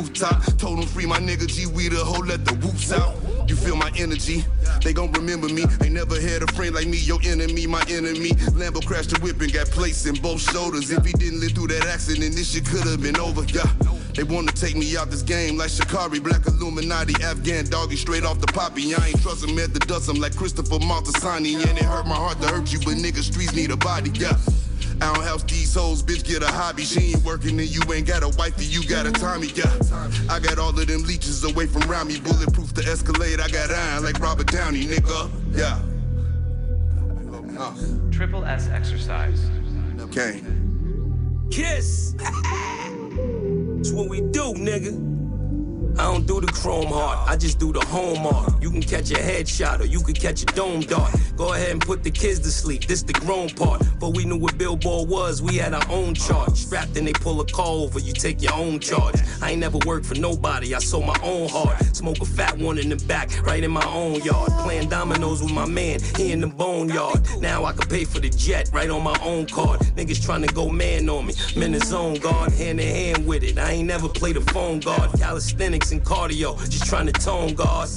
rooftop. Told him free my nigga G, we the hoe, let the whoops out. You feel my energy? They gon' remember me. Ain't never had a friend like me, your enemy, my enemy. Lambo crashed the whip and got placed in both shoulders. If he didn't live through that accident, this shit could've been over. Yeah. They wanna take me out this game like Shikari, Black Illuminati, Afghan doggy, straight off the poppy. I ain't trust him at the dust, I'm like Christopher Moltisanti. And it hurt my heart to hurt you, but niggas, streets need a body, yeah. I don't help these hoes, bitch, get a hobby. She ain't working and you ain't got a wifey, you got a Tommy, yeah. I got all of them leeches away from around me. Bulletproof the Escalade, I got iron like Robert Downey, nigga, yeah. Uh. Triple S exercise. Okay. Kiss! It's what we do, nigga. I don't do the chrome heart, I just do the home art. You can catch a headshot or you can catch a dome dart. Go ahead and put the kids to sleep, this the grown part. But we knew what Billboard was, we had our own chart. Strapped and they pull a call over, you take your own charge. I ain't never worked for nobody, I sold my own heart. Smoke a fat one in the back, right in my own yard. Playing dominoes with my man, he in the boneyard. Now I can pay for the jet, right on my own card. Niggas trying to go man on me, I'm on guard, hand in hand with it. I ain't never played a phone guard, calisthenics and cardio, just trying to tone guard.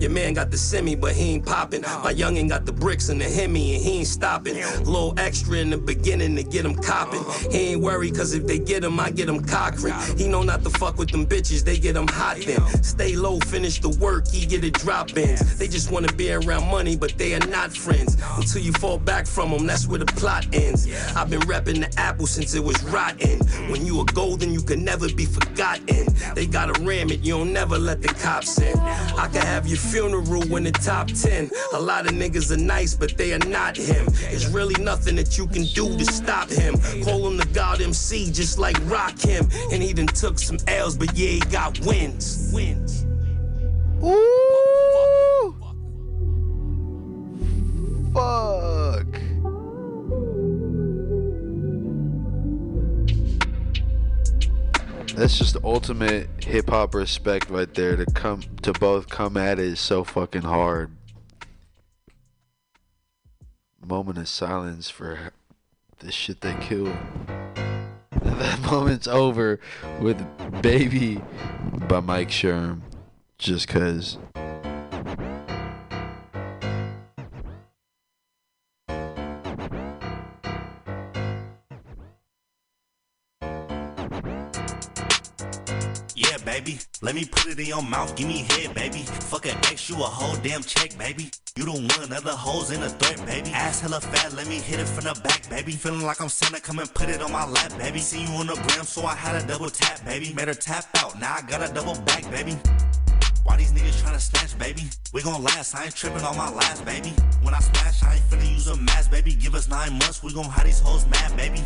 Your man got the semi, but he ain't popping. My youngin' got the bricks and the Hemi, and he ain't stopping. Little extra in the beginning to get him copping. He ain't worried, cause if they get him, I get him cockring. He know not to fuck with them bitches, they get him hot then. Stay low, finish the work, he get a drop in. They just wanna be around money, but they are not friends. Until you fall back from them, that's where the plot ends. I've been repping the apple since it was rotten. When you are golden, you can never be forgotten. They gotta ram it, you don't never let the cops in. I can have your funeral in the top 10. A lot of niggas are nice, but they are not him. There's really nothing that you can do to stop him. Call him the God MC, just like Rakim. And he done took some L's, but yeah, he got wins. Wins. Ooh. Fuck. That's just ultimate hip hop respect right there to come to both come at it is so fucking hard. Moment of silence for the shit they killed. that moment's over with Baby by Mike Sherm. Just cause. Baby. Let me put it in your mouth, give me head, baby. Fuck an X, you a whole damn check, baby. You don't want other hoes in a threat, baby. Ass hella fat, let me hit it from the back, baby. Feeling like I'm Santa, come and put it on my lap, baby. See you on the gram, so I had a double tap, baby. Made her tap out, now I got a double back, baby. Why these niggas tryna snatch, baby? We gon' last, I ain't tripping on my last, baby. When I smash, I ain't finna use a mask, baby. Give us nine months, we gon' have these hoes mad, baby.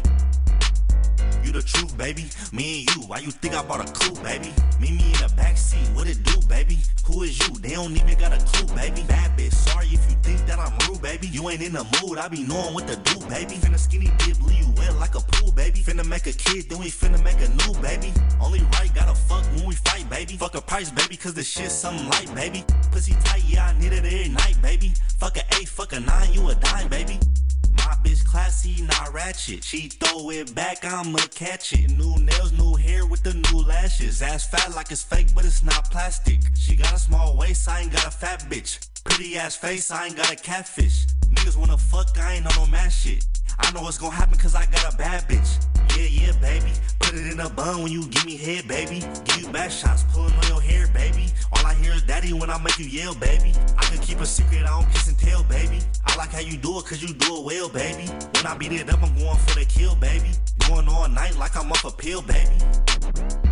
You the truth, baby. Me and you, why you think I bought a coupe, baby? Meet me in the backseat, what it do, baby? Who is you? They don't even got a clue, baby. Bad bitch, sorry if you think that I'm rude, baby. You ain't in the mood, I be knowing what to do, baby. Finna skinny dip, leave you wet like a pool, baby. Finna make a kid, then we finna make a new baby. Only right, gotta fuck when we fight, baby. Fuck a price, baby, cause the shit something light, baby. Pussy tight, yeah, I need it every night, baby. Fuck a eight, fuck a nine, you a dime, baby. My bitch classy, not ratchet. She throw it back, I'ma catch it. New nails, new hair with the new lashes. Ass fat like it's fake, but it's not plastic. She got a small waist, I ain't got a fat bitch. Pretty ass face, I ain't got a catfish. Niggas wanna fuck, I ain't on no mad shit. I know what's gonna happen cause I got a bad bitch. Yeah, yeah, baby. Put it in a bun when you give me head, baby. Give you back shots, pulling on your hair, baby. All I hear is daddy when I make you yell, baby. I can keep a secret, I don't kiss and tell, baby. I like how you do it cause you do it well, baby. When I beat it up, I'm going for the kill, baby. Going all night like I'm off a pill, baby.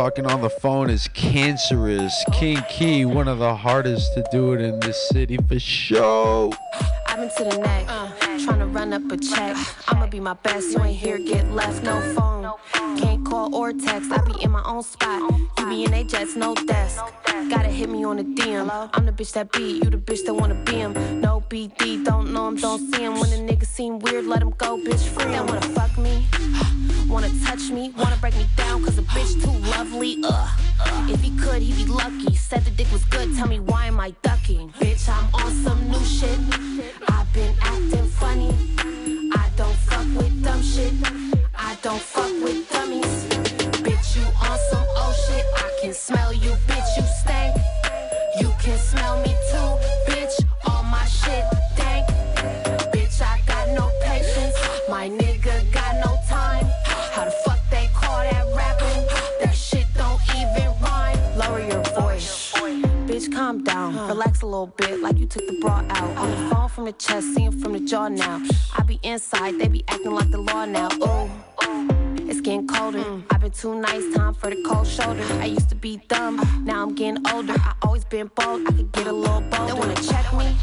Talking on the phone is cancerous. King Key, one of the hardest to do it in this city for sure. I've been to the neck, trying to run up a check. I'ma be my best, you ain't here, get left, no phone. Can't call or text, I be in my own spot. You be in a jets, no desk. Gotta hit me on the DM. I'm the bitch that beat, you the bitch that wanna be him. No BD, don't know him, don't see him. When a nigga seem weird, let him go, bitch, free him. Wanna fuck me? Wanna touch me, wanna break me down, cause a bitch too lovely. Ugh. If he could, he'd be lucky. Said the dick was good, tell me why am I ducking? Bitch, I'm on some new shit. I've been acting funny. I don't fuck with dumb shit. I don't fuck with dummies. Bitch, you on some old shit. I can smell you, bitch, you stank. You can smell me too, bitch. All my shit calm down. Relax a little bit, like you took the bra out. On the phone from the chest, seeing from the jaw now. I be inside, they be acting like the law now. Ooh, ooh. It's getting colder. I've been too nice, time for the cold shoulder. I used to be dumb, now I'm getting older. I always been bold, I could get a little bolder. They wanna check me,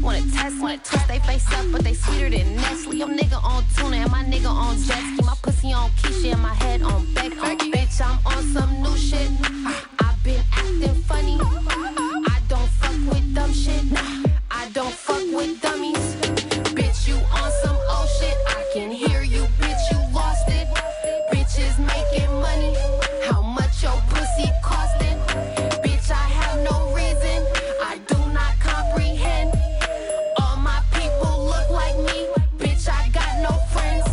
wanna test me, twist they face up, but they sweeter than Nestle. Your nigga on tuna and my nigga on jet ski. My pussy on Keisha and my head on Beck. Oh, bitch, I'm on some new shit. Been acting funny. I don't fuck with dumb shit. I don't fuck with dummies. Bitch, you on some old shit. I can hear you, bitch, you lost it. Bitches making money. How much your pussy costing? Bitch, I have no reason. I do not comprehend. All my people look like me. Bitch, I got no friends.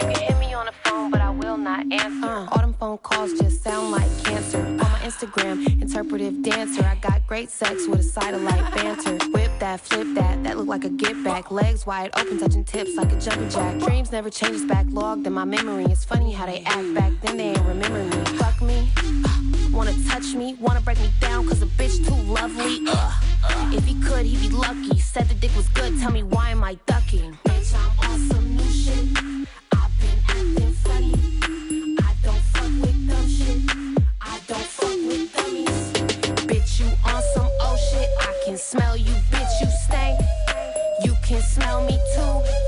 You can hit me on the phone, but I will not answer. Uh. All them phone calls just sound like cancer. Instagram, interpretive dancer. I got great sex with a side of light banter. Whip that, flip that, that look like a get back. Legs wide open, touching tips like a jumping jack. Dreams never changes, backlogged in my memory. It's funny how they act back then, they ain't remember me. Fuck me, uh, wanna touch me, wanna break me down, cause a bitch too lovely. Ugh. If he could, he'd be lucky. Said the dick was good, tell me why am I ducking? Bitch, I'm on some new shit. I've been acting funny. Can smell you, bitch, you stank. You can smell me too,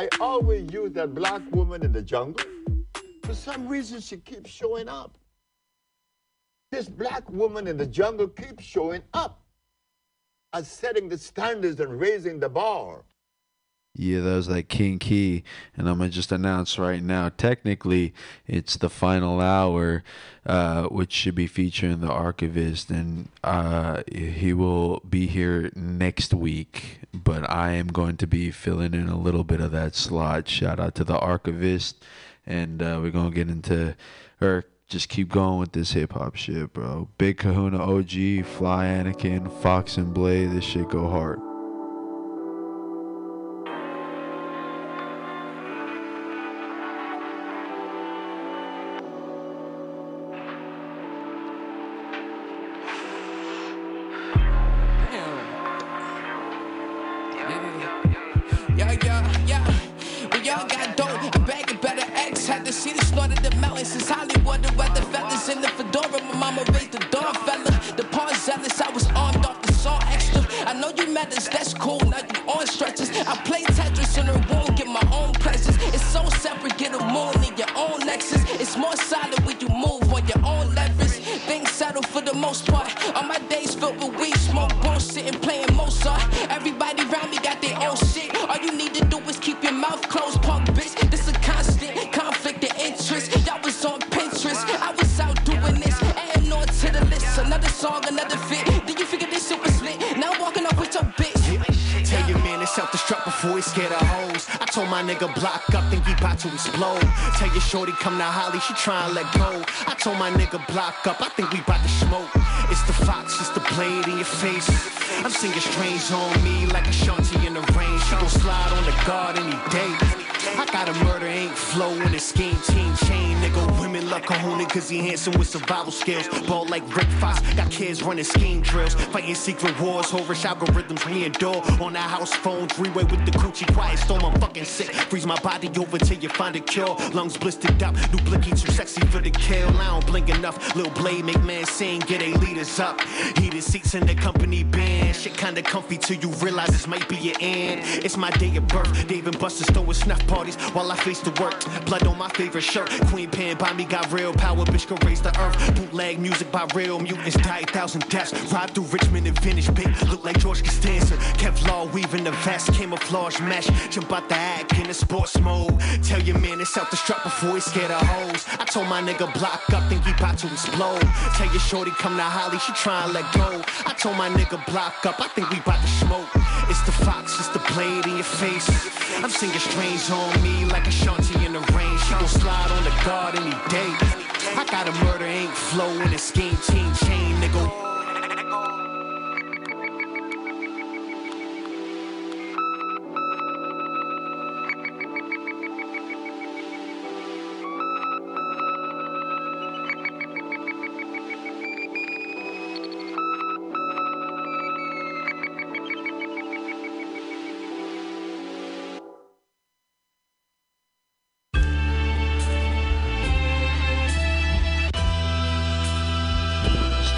I always use that black woman in the jungle. For some reason, she keeps showing up. This black woman in the jungle keeps showing up as setting the standards and raising the bar. Yeah, that was like King Key, and I'm gonna just announce right now. Technically, it's the final hour, uh, which should be featuring the archivist, and uh, he will be here next week. But I am going to be filling in a little bit of that slot. Shout out to the archivist, and uh, we're gonna get into, or just keep going with this hip hop shit, bro. Big Kahuna OG, Fly Anakin, Fox and Blade. This shit go hard. Handsome with survival skills. Ball like Rick Fox, got kids running scheme drills. Fighting secret wars, horrorish algorithms we endure. On the house phone, freeway with the coochie quiet storm. I'm fucking sick. Freeze my body over till you find a cure. Lungs blistered up, new blicky too sexy for the kill. I don't blink enough. Little blade make man sing, get a leaders up. Heated seats in the company band. Shit kinda comfy till you realize this might be your end. It's my day of birth. Dave and Buster's throwing snuff parties while I face the work. Blood on my favorite shirt. Queen Pen by me got real power. Bitch can raise the earth. Bootleg music by real mutants. Die a thousand deaths. Ride through Richmond and finish big. Look like George Costanza. Kevlar weaving the vest. Camouflage mesh. Jump out the act in a sports mode. Tell your man the strap before he scared of hoes. I told my nigga block up, think he about to explode. Tell your shorty come to Holly, she tryin' let go. I told my nigga block up, I think we about to smoke. It's the fox, it's the blade in your face. I'm singing strange on me like a shanty in the rain. She gon' slide on the guard any day. Got a murder ain't flow in a scheme team chain,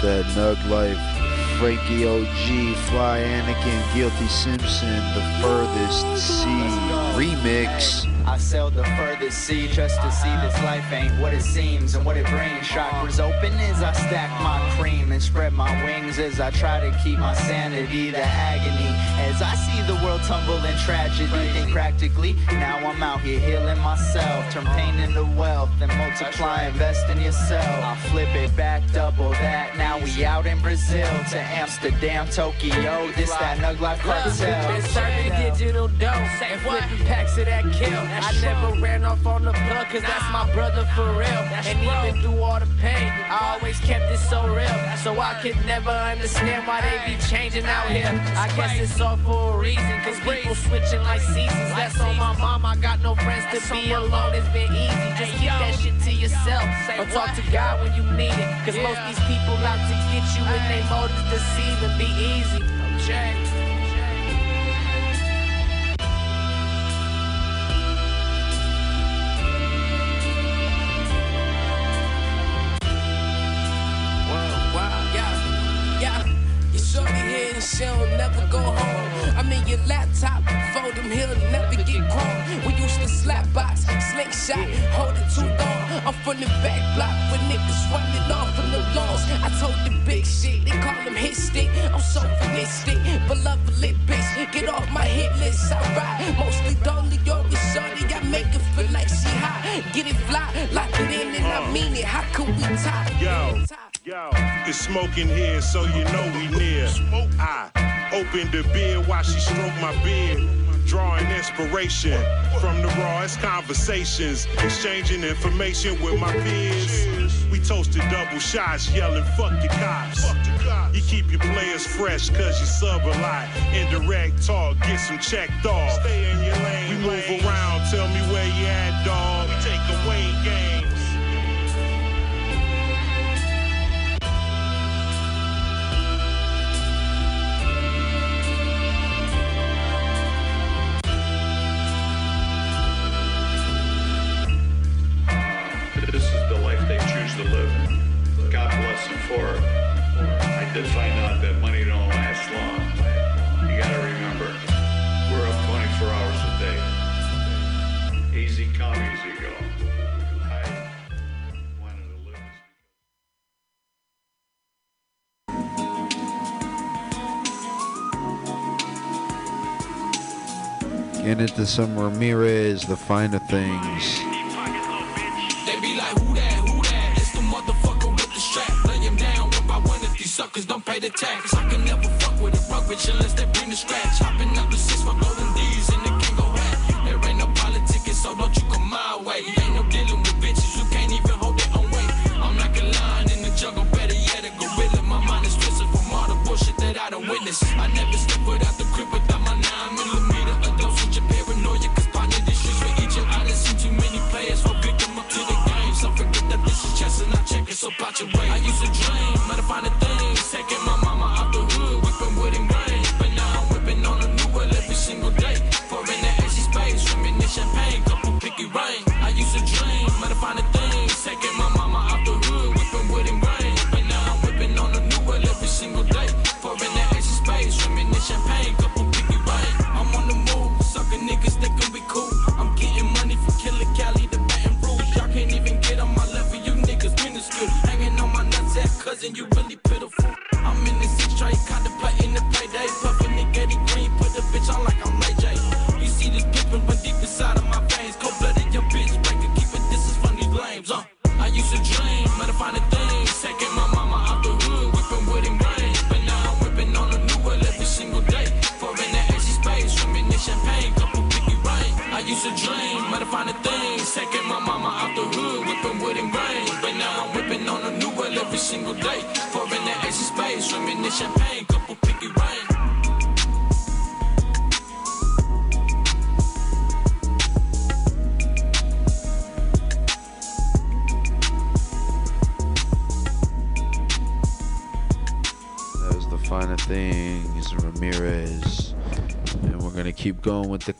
that Nug Life, Frankie OG, Fly Anakin, Guilty Simpson, The Furthest Sea remix. I sailed the furthest sea just to see this life ain't what it seems and what it brings. Chakras open as I stack my cream and spread my wings as I try to keep my sanity. The agony as I see the world tumble in tragedy. Practically, now I'm out here healing myself. Turn pain into wealth and multiply, invest in yourself. I flip it back, double that. Now we out in Brazil to Amsterdam, Tokyo. This that Nug Life cartel. Been serving digital dough and flipping packs of that kill. I never ran off on the plug, cause that's my brother for real. And even through all the pain, I always kept it so real. So I could never understand why they be changing out here. I guess it's all for a reason, cause people switching like seasons. That's on my mom, I got no friends to be alone, it's been easy. Just keep that shit to yourself. Or talk to God when you need it. Cause most these people out to get you and they motives deceive and be easy. Jay. she'll never go home. I'm your laptop, fold him, he'll never get chrome. We used to slap box, slingshot, hold it too long. I'm from the back block with niggas running off from the lawns. I told the big shit, they call him hit stick. I'm so stick, but lovely bitch, get off my hit list. I ride mostly lonely, yo, with shorty. I make her feel like she hot. Get it fly, lock it in, and I uh. mean it. How could we tie? Yo. Yo, it's smoking here, so you know we near. Smoke. I opened the beer while she stroked my beard. Drawing inspiration from the rawest conversations, exchanging information with my peers. We toasted double shots, yelling, fuck the cops. You keep your players fresh, cause you sub a lot. Indirect talk, get some checked off. Stay in your lane. We move around, tell me where you at, dog. I did find out that money don't last long. You gotta remember, we're up 24 hours a day. Easy come, easy go. Get into some Ramirez, the finer things. Suckers don't pay the tax. I can never fuck with a broke bitch unless they bring the scratch. Hopping up the six for golden D's and the king go rap. There ain't no politicking, so don't you come my way. Ain't no dealing with bitches who can't even hold their own weight. I'm like a lion in the jungle, better yet a gorilla. My mind is twisted from all the bullshit that I don't witness. I never step without the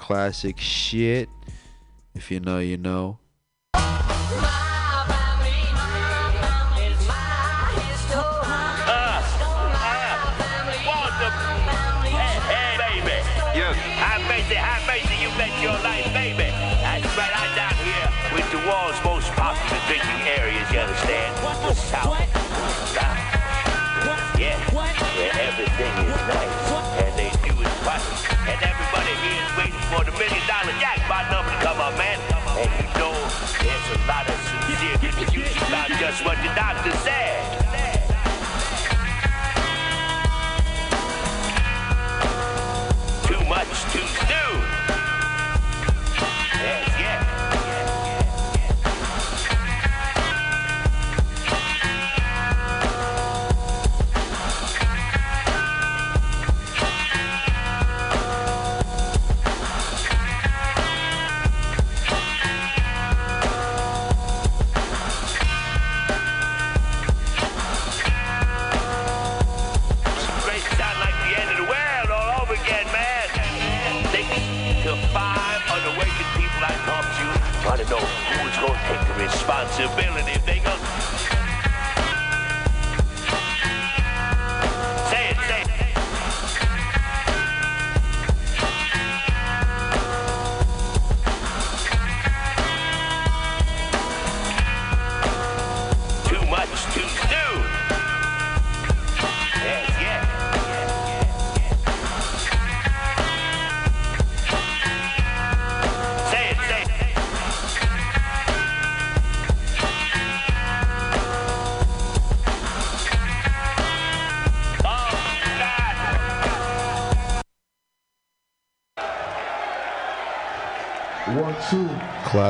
classic shit. If you know, you know. Just what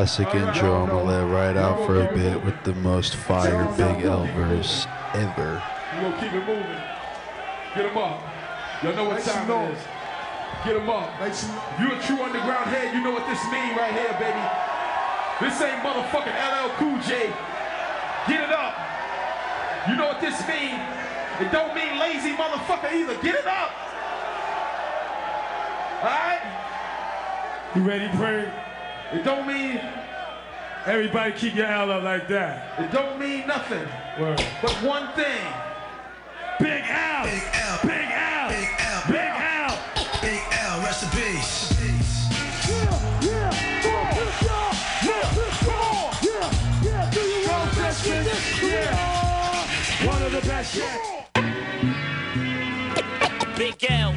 Classic intro. I'm gonna let it ride out for a bit with the most fire Big L verse ever. We gonna keep it moving. Get them up. Y'all know what Make time it noise. is. Get them up. If you a true underground head, you know what this means right here, baby. This ain't motherfucking LL Cool J. Get it up. You know what this means. It don't mean lazy motherfucker either. Get it up. All right? You ready, Pray? It don't mean everybody keep your L up like that. It don't mean nothing. But one thing. Big L. Big L. Big L. Big L. Big L. Big L, rest in peace. One of the best yet. Big L.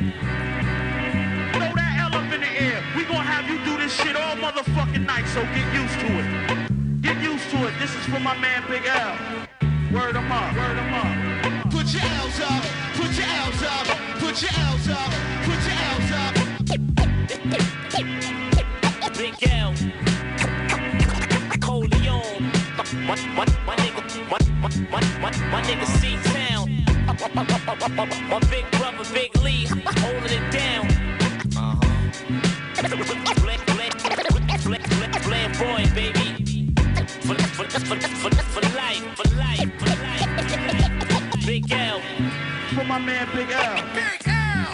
Throw that L up in the air. We gonna have you do this shit all motherfucking night, so get used to it. This is for my man Big L. Word him up. Word him up. Put your L's up, put your L's up, put your L's up, put your L's up. Big L. Coleon. My, my, my nigga, my, my, my, my, my nigga C-Town. My big brother, Big Lee, For, for, for, life, for life, for life. Big L. For my man, Big L. Big L.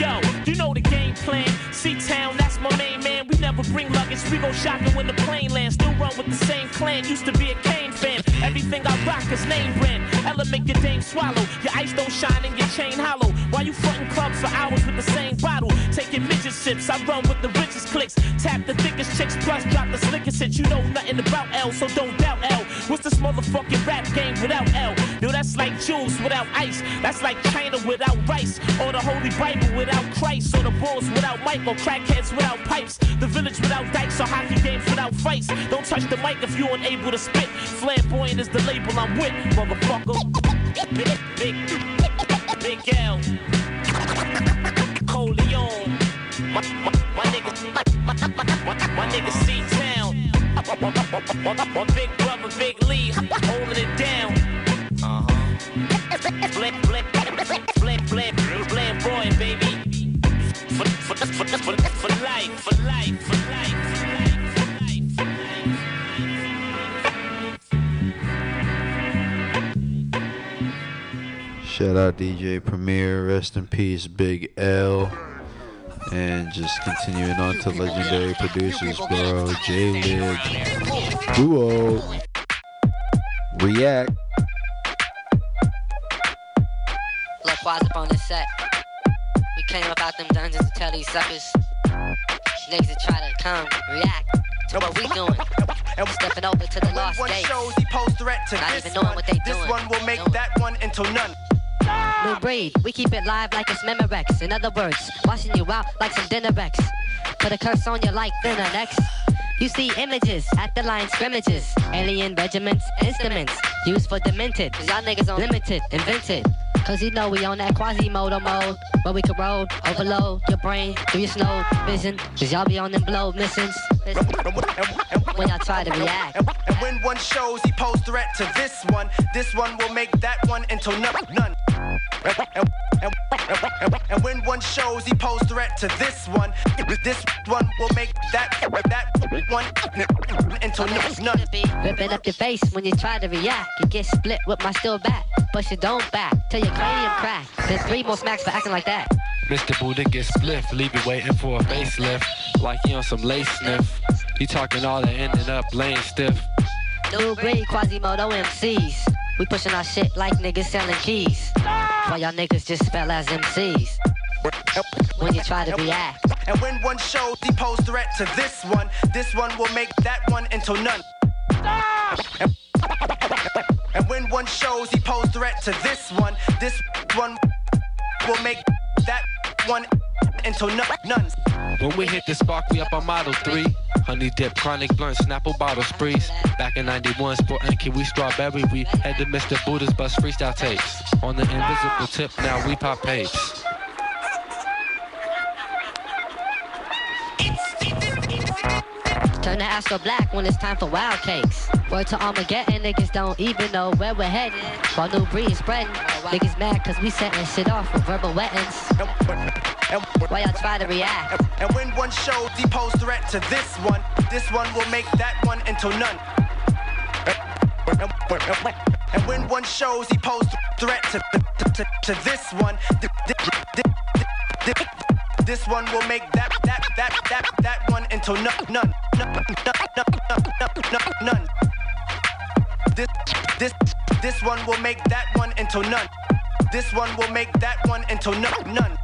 Yo, you know the game plan. C-Town, that's my main man. Never bring luggage, we go shopping when the plane lands. Still run with the same clan, used to be a Kane fan. Everything I rock is name brand. Ella make your dame swallow. Your ice don't shine and your chain hollow. Why you frontin' clubs for hours with the same bottle? Taking midget sips, I run with the richest clicks. Tap the thickest chicks, plus drop the slickest hit. You know nothing about L, so don't doubt L. What's this motherfucking rap game without L? Yo, that's like Jules without ice. That's like China without rice. Or the Holy Bible without Christ. Or the Bulls without. Or crackheads without pipes. The village without dikes. Or hockey games without fights. Don't touch the mic if you unable to spit. Flamboyant is the label I'm with, motherfucker. Big, big, big L. Coleon. My, my, my nigga, my, my, my, my nigga C-Town. My big brother, Big Lee, holding it down. Uh-huh. Flip, flip, flip, flip, flamboyant, baby. For, for, for, for, for life, for life, Shout out DJ Premier, rest in peace, Big L. And just continuing on to legendary producers, bro. Jaylib, Duo, React. Look, wise up on this set. We came up out them dungeons to tell these suckers, niggas that try to come, react to what we doing. And we stepping over to the lost one days. shows he posed threat to Not this even knowing one. what they this doing. This one will make that one into none. New breed, we keep it live like it's Memorex. In other words, washing you out like some dinner. Put a curse on you like thinner next. You see images at the line scrimmages. Alien regiments, instruments used for demented. Cause y'all niggas on limited, invented. Cause you know we on that Quasimodo mode. Where we roll, overload your brain through your snow vision. Cause y'all be on them blow missions. When y'all try to react. And when one shows he posed threat to this one, this one will make that one into none. None. And, when one shows he posed threat to this one, this one will make that that one into none. Ripping up your face when you try to react. You get split with my steel back. but you don't back till your cranium crack. There's three more smacks for acting like that. Mr. Buddha gets spliff, leave you waiting for a facelift. Like he on some lace sniff. He talking all that ending up laying stiff. New breed Quasimodo MCs. We pushing our shit like niggas selling keys. While y'all niggas just spell as MCs. When you try to react. And when one shows he posed threat to this one, this one will make that one into none. And, and when one shows he posed threat to this one, this one will make that one into none. none. When we hit the spark, we up on Model 3. Honey dip, chronic blunt, Snapple bottle sprees. Back in 91, sporting kiwi strawberry. We had to Mr. Buddha's bus freestyle tapes. On the invisible tip, now we pop papes. Turn the Astro black when it's time for wild cakes. Word to Armageddon, niggas don't even know where we're heading. While new breed spreading, niggas mad cause we setting shit off with verbal wettings. Why y'all try to react? And when one shows he posed threat to this one, this one will make that one into none. And when one shows he posed threat to, to, to, to this one, th- th- th- th- th- this one will make that that that that that one into none none none none none none. This this this one will make that one into none. This one will make that one into none none.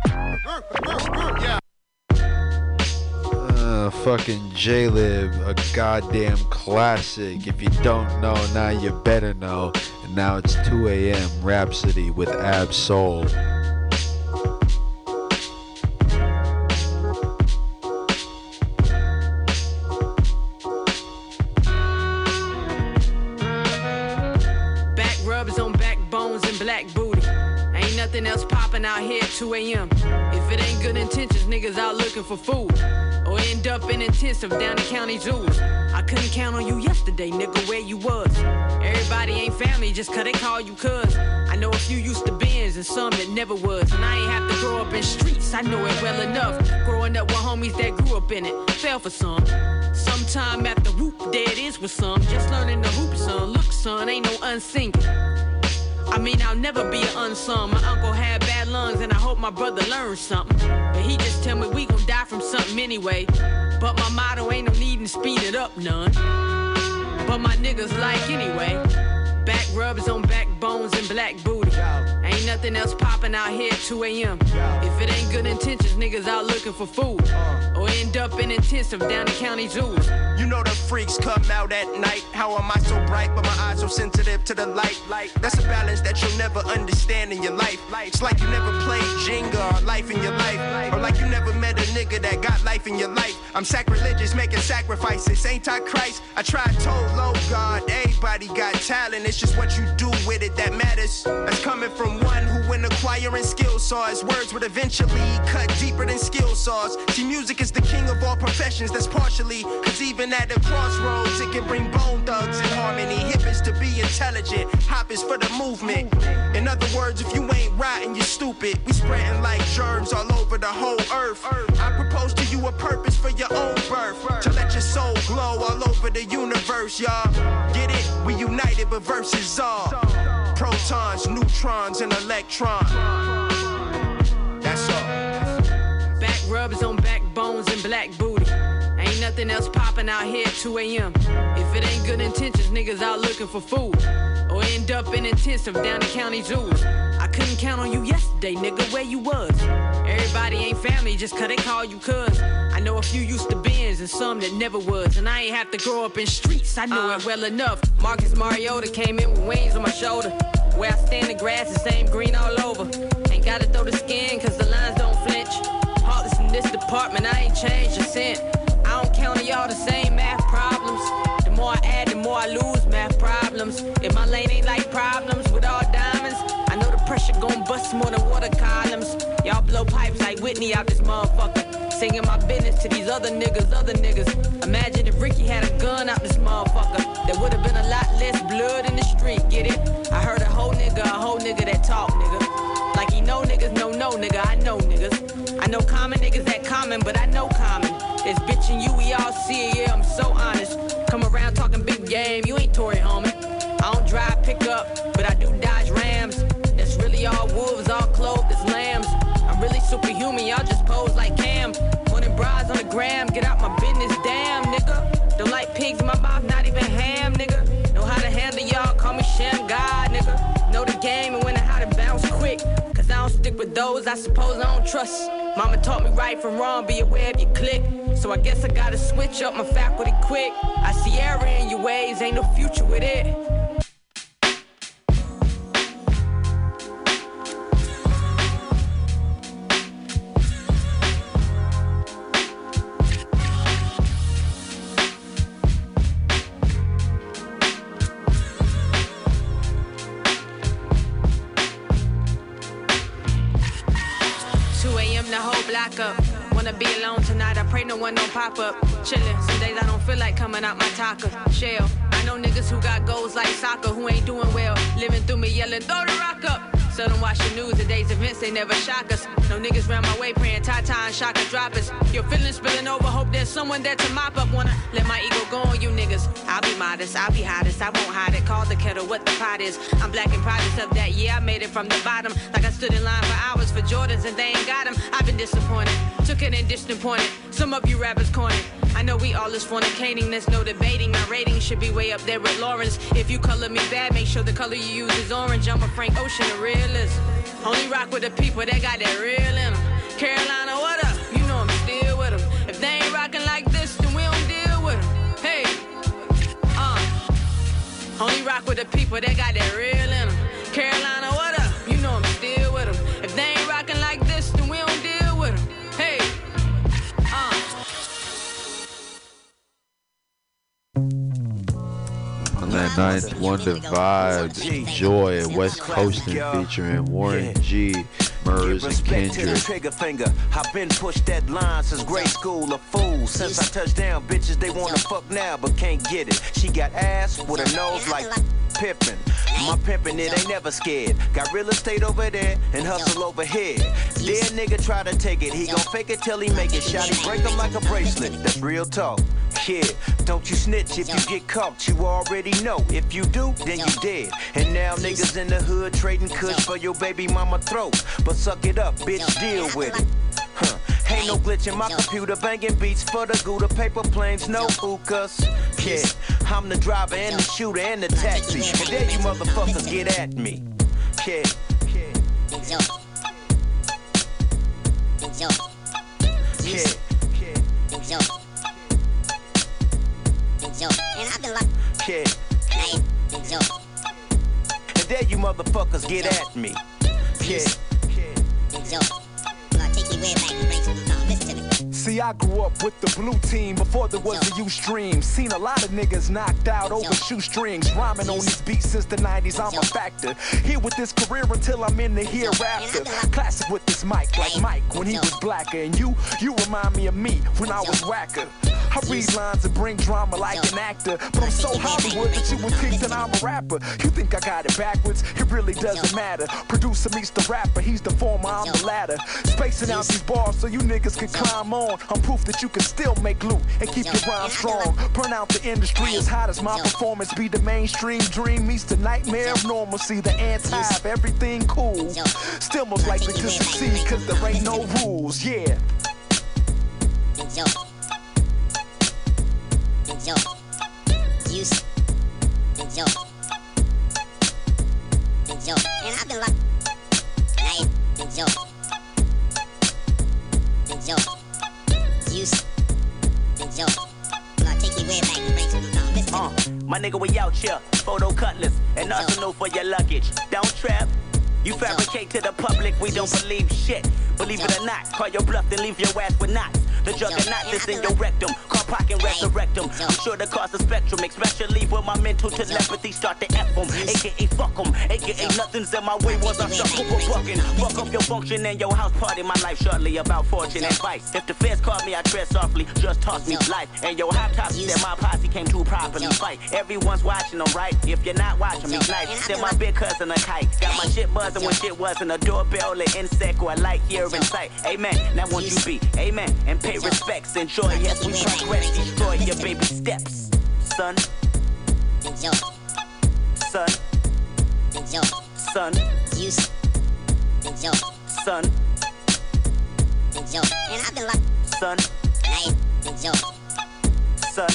Uh, fucking Jaylib, a goddamn classic. If you don't know, now you better know. And now it's 2 a.m. Rapsody with Ab Soul. Nothing else popping out here at 2 a.m. If it ain't good intentions, niggas out looking for food. Or end up in intensive down the county zoos. I couldn't count on you yesterday, nigga, where you was. Everybody ain't family just cause they call you cuz. I know a few used to bins and some that never was. And I ain't have to grow up in streets, I know it well enough. Growing up with homies that grew up in it, fell for some. Sometime after whoop, there it is with some. Just learning the hoop, son. Look, son, ain't no unsinging. I mean, I'll never be an unsung. My uncle had bad lungs, and I hope my brother learns something. But he just tell me we gon' die from something anyway. But my motto ain't no needin' speed it up none. But my niggas like anyway. Back rubs on backbones and black booty. Ain't nothing else popping out here at 2 a.m. If it ain't good intentions, niggas out looking for food. Or end up in intensive down the county zoos. You know the freaks come out at night. How am I so bright, but my eyes so sensitive to the light? That's a balance that you'll never understand in your life. It's like you never played Jenga or life in your life. Or like you never met a nigga that got life in your life. I'm sacrilegious, making sacrifices. Ain't I Christ? I tried told low God, everybody got talent. It's just what you do with it that matters. That's coming from one who when acquiring skill saws, words would eventually cut deeper than skill saws. See, music is the king of all professions, that's partially. Cause even at the crossroads, it can bring bone thugs in harmony. Hip is to be intelligent, hop is for the movement. In other words, if you ain't riding, you're stupid. We spreading like germs all over the whole earth. I propose to you a purpose for your own birth. To let your soul glow all over the universe, y'all. Get it? We united, but Protons, neutrons, and electrons. That's all. Back rubs on backbones and black booty. Ain't nothing else popping out here at 2 a.m. If it ain't good intentions, niggas out looking for food. Or end up in intensive down the county zoos. I couldn't count on you yesterday, nigga, where you was. Everybody ain't family just cause they call you cuz. I know a few used to bins and some that never was. And I ain't have to grow up in streets, I know it uh. well enough. Marcus Mariota came in with wings on my shoulder. Where I stand, the grass is same green all over. Ain't gotta throw the skin cause the lines don't flinch. Heartless in this department, I ain't changed a cent. I don't count on y'all the same math problems. The more I add, the more I lose math problems. If my lane ain't like pressure gon' bust more than water columns. Y'all blow pipes like Whitney out this motherfucker. Singing my business to these other niggas, other niggas. Imagine if Ricky had a gun out this motherfucker. There would've been a lot less blood in the street, get it? I heard a whole nigga, a whole nigga that talk, nigga. Like he know niggas, no, no, nigga, I know niggas. I know common niggas that common, but I know common. This bitch and you, we all see it, yeah, I'm so honest. Come around talking big game, you ain't Tory homie. Superhuman, y'all just pose like Cam. Wanting bras on the gram, get out my business, damn, nigga. Don't like pigs in my mouth, not even ham, nigga. Know how to handle y'all, call me Sham God, nigga. Know the game and when and how to bounce quick. Cause I don't stick with those I suppose I don't trust. Mama taught me right from wrong, be aware of your click. So I guess I gotta switch up my faculty quick. I see error in your ways, ain't no future with it. Pop up. Chillin', some days I don't feel like coming out my taco. Shell, I know niggas who got goals like soccer who ain't doing well. Living through me yelling, throw the rock up. Seldom watch the news, today's events, they never shock us. No niggas round my way praying Tata and Shaka drop us. Your feelings spilling over, hope there's someone there to mop up. Wanna let my ego go on you niggas. I'll be modest, I'll be hottest, I won't hide it. Call the kettle what the pot is. I'm black and proud of that, yeah, I made it from the bottom. Like I stood in line for hours for Jordans and they ain't got them. I've been disappointed, took it and disappointed. Some of you rappers cornered. I know we all is fornicating, there's no debating. My rating should be way up there with Lawrence. If you color me bad, make sure the color you use is orange. I'm a Frank Ocean, a realist. Only rock with the people that got that real in them. Carolina, what up? You know I'm still with them. If they ain't rocking like this, then we don't deal with them. Hey, uh. Only rock with the people that got that real in them. Carolina, what That ninth Wonder Vibes, Joy, West Coastin featuring Warren G, Murs, and Kendrick. I've been pushed that line since grade school. A fool. Since I touched down, bitches they wanna fuck now but can't get it. She got ass with a nose like pimpin'. My pimpin' it ain't never scared. Got real estate over there and hustle over here. Dead nigga try to take it. He gon' fake it till he make it. Shotty break him like a bracelet. That's real talk. Yeah, don't you snitch if you get caught, you already know. If you do, then you dead. And now niggas in the hood trading kush for your baby mama throat. But suck it up, bitch, deal with it. Huh. Ain't no glitch in my computer, banging beats for the Gouda paper planes, no hookahs. Yeah, I'm the driver and the shooter and the taxi. And there you motherfuckers get at me. Yeah. Yeah. Motherfuckers get at me. Yeah. See, I grew up with the blue team before there was a U stream. Seen a lot of niggas knocked out over shoestrings. Rhyming on these beats since the 90s, I'm a factor. Here with this career until I'm in the hereafter. Classic with this mic, like Mike when he was blacker. And you, you remind me of me when I was whacker. I read lines and bring drama like an actor. But I'm so Hollywood that you would think that I'm a rapper. You think I got it backwards? It really doesn't matter. Producer meets the rapper, he's the former, I'm the latter. Spacing out these bars so you niggas can climb on. I'm proof that you can still make loot and keep your rhyme strong. Burn out the industry as hot as my performance. Be the mainstream dream meets the nightmare of normalcy. The anti of everything cool. Still most likely to succeed cause there ain't no rules. Yeah. Yo, you, yo, yo, and I've been like, hey, yo, yo, you, yo, I'll take you way back and bring some listen. Uh, my nigga, we out here, photo cutlass, and arsenal for your luggage. Don't trap. You fabricate to the public, we don't believe shit. Believe it or not, call your bluff, then leave your ass with knots. The juggernaut that's in your rectum, car and resurrect them. I'm sure the cause a spectrum, especially when my mental telepathy start to F them. AKA fuck them, AKA nothing's in my way once I start pooper bucking. Fuck up your function and your house party, my life shortly about fortune and vice. If the feds call me, I tread softly, just toss me life. And your hot top that my posse came to properly fight. Everyone's watching them, right? If you're not watching me, nice. Send my big cousin a kite. Got my shit buzzing when shit wasn't a doorbell, an insect, or a light here in sight. Amen. Now won't you be? Amen. And pay respects. Enjoy. Yes, we progress. Destroy your baby steps, son. Enjoy. Son. Enjoy. Son. You. Enjoy. Son. Yo. And I've been like, Son. hey, yo, Son.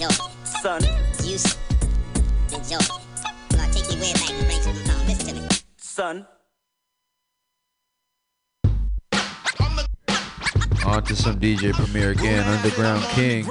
yo, Son. you, yo, I'll take you way back and bring some listen to me. Son. On to some DJ Premier again, Underground King,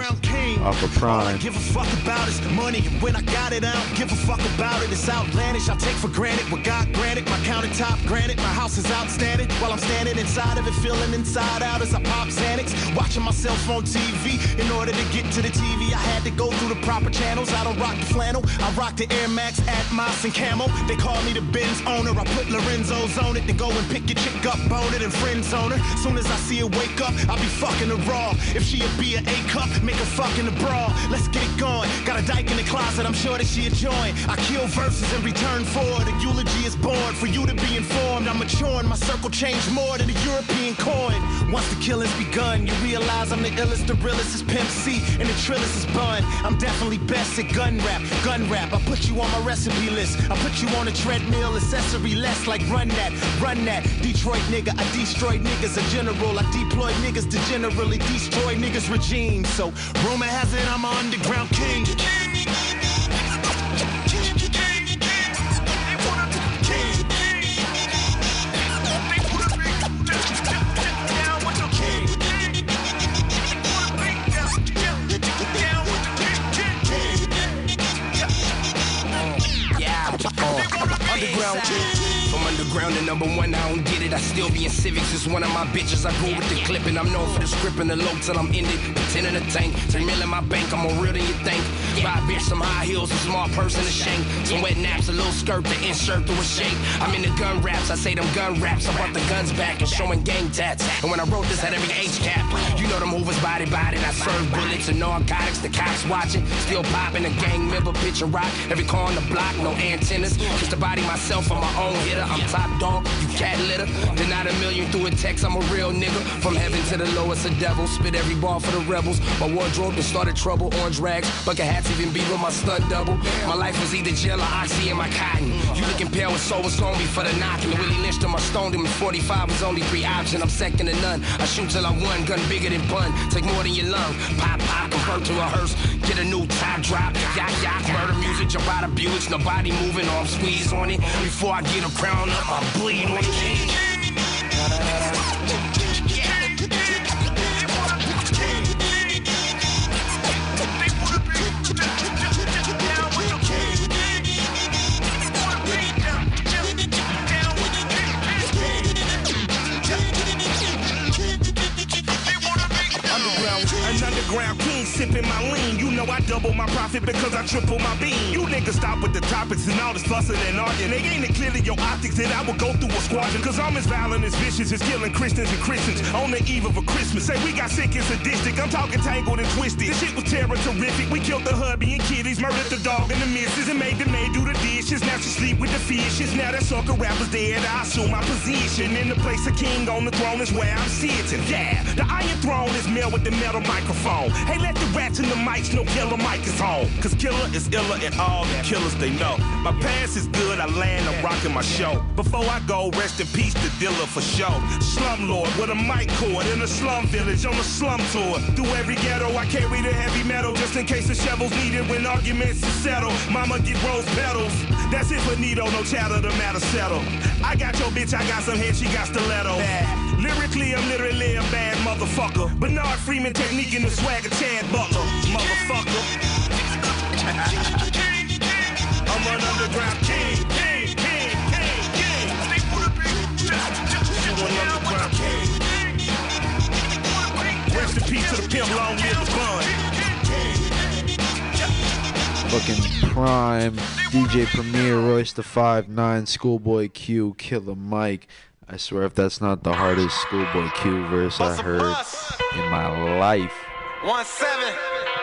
off of PRhyme. Give a fuck about is the money, and when I got it, I don't give a fuck about it. It's outlandish. I take for granted what God granted. My countertop granted. My house is outstanding. While I'm standing inside of it, feeling inside out as I pop Xanax. Watching myself on TV. In order to get to the TV, I had to go through the proper channels. I don't rock the flannel. I rock the Air Max, Atmos, and Camo. They call me the Benz owner. I put Lorenzo's on it to go and pick your chick up, bone it, and friends on her. Soon as I see her wake up, I'll be fucking her raw. If she a be A cup, make her fucking a bra. Let's get it going. Got a dyke in the closet, I'm sure that she a join. I kill verses in return for the eulogy is born for you to be informed. I'm maturing, my circle changed more than a European coin. Once the killing's begun, you realize I'm the illest, the realest is Pimp C, and the trillest is Bun. I'm definitely best at gun rap, gun rap. I put you on my recipe list. I put you on a treadmill, accessory less like run that, run that. Detroit nigga, I destroy niggas, a general. I deploy niggas to generally destroy niggas' regime. So rumor has it I'm an underground king. Still be in civics. is one of my bitches. I go with the clip, and I'm known for the script and the low till I'm ended. Pretending to tank, three mil in my bank. I'm more real than you think. Buy a bitch some high heels, a small purse and a shank. Some wet naps, a little skirt to insert through a shake. I'm in the gun raps. I say them gun raps. I brought the guns back and showing gang tats. And when I wrote this, had every H cap. You know the movers body body. I serve bullets and narcotics. The cops watching, still popping. A gang member pitch a rock. Every car on the block, no antennas. Just to body myself, I'm my own hitter. I'm top dog, you cat litter. Denied a million through a text, I'm a real nigga. From heaven to the lowest, a devil. Spit every bar for the rebels. My wardrobe done started trouble, orange rags. Bucket hats even be with my stunt double. My life was either jail or oxy in my cotton. You looking pale and so was on me for the knocking. Willie lynched him, I stoned him. 45 was only three options. I'm second to none. I shoot till I'm one, gun bigger than bun. Take more than your lung. Pop, pop, convert to a hearse. Get a new top drop. Yak, yak, murder music. Jump out of. Nobody moving, arm squeeze on it. Before I get a crown up, I bleed on it. Underground king sipping my lean. You know I double my profit because I triple my bean. You niggas stop with the topics and all this fussing and arguing. They ain't it clearly your optics that I will go through a squadron. Cause I'm as violent as vicious as killing Christians and Christians on the eve of a Christmas. Say we got sick and sadistic. I'm talking tangled and twisted. This shit was terror terrific. We killed the hubby and kiddies, murdered the dog and the missus, and made the maid do the dishes. Now she sleep with the fishes. Now that sucker rapper's dead, I assume my position. In the place of king on the throne is where I'm sitting. Yeah, the iron throne is male with the metal microphone. Hey, let the rats and the mics know killer mic is home. Cause killer is iller and all the killers they know. My past is good, I land, I'm rocking my show. Before I go, rest in peace to Dilla for show. Slumlord with a mic cord in a slum village on a slum tour. Through every ghetto, I carry the heavy metal just in case the shovels needed when arguments is settled. Mama get rose petals. That's it for Nito, no chatter, the matter settled. I got your bitch, I got some head, she got stiletto. Lyrically, I'm literally a bad motherfucker. Bernard Freeman technique in the swagger, Chad Butler, motherfucker. I'm an underground king, king, king, king, king. You an underground king. Rest in peace to the pimp, long live the bun. Fucking PRhyme, DJ Premier, Royce the Five Nine, Schoolboy Q, Killer Mike. I swear, if that's not the hardest Schoolboy Q verse I heard in my life. One seven.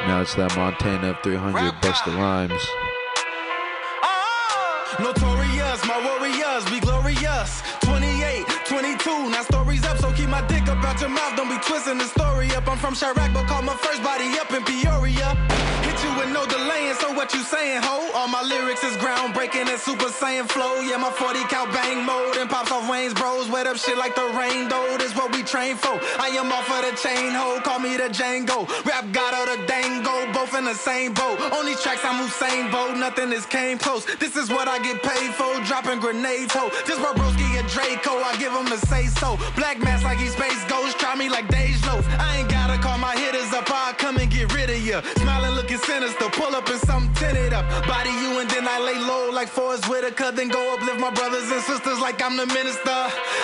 Now it's that Montana of 300 Busta Rhymes. Uh-huh. Notorious, my warriors, be glorious. 28, 22, now stories up, so keep my dick up out your mouth. Don't be twisting the story up. I'm from Chiraq, but call my first body up in Peoria. Hit you with no delaying, so what you saying, ho? All my lyrics is groundbreaking and super saiyan flow. Yeah, my 40 count bang mode and pops off Wayne's bros. Wet up shit like the rain, though. This what we train for. I am off of the chain, ho. Call me the Django. Rap god of the Dango, both in the same boat. On these tracks, I'm Usain Bolt. Nothing is came close. This is what I get paid for. Dropping grenades, ho. This Broski and Draco. I give him a say so. Black mask like he space ghost. Try me like Dej Loaf. I ain't gotta call my hitters up. I'll come and get rid of ya. Smiling, looking sinister. Pull up in something tinted up. Body you and then I lay low like Forest Whitaker. Then go uplift my brothers and sisters like I'm the minister.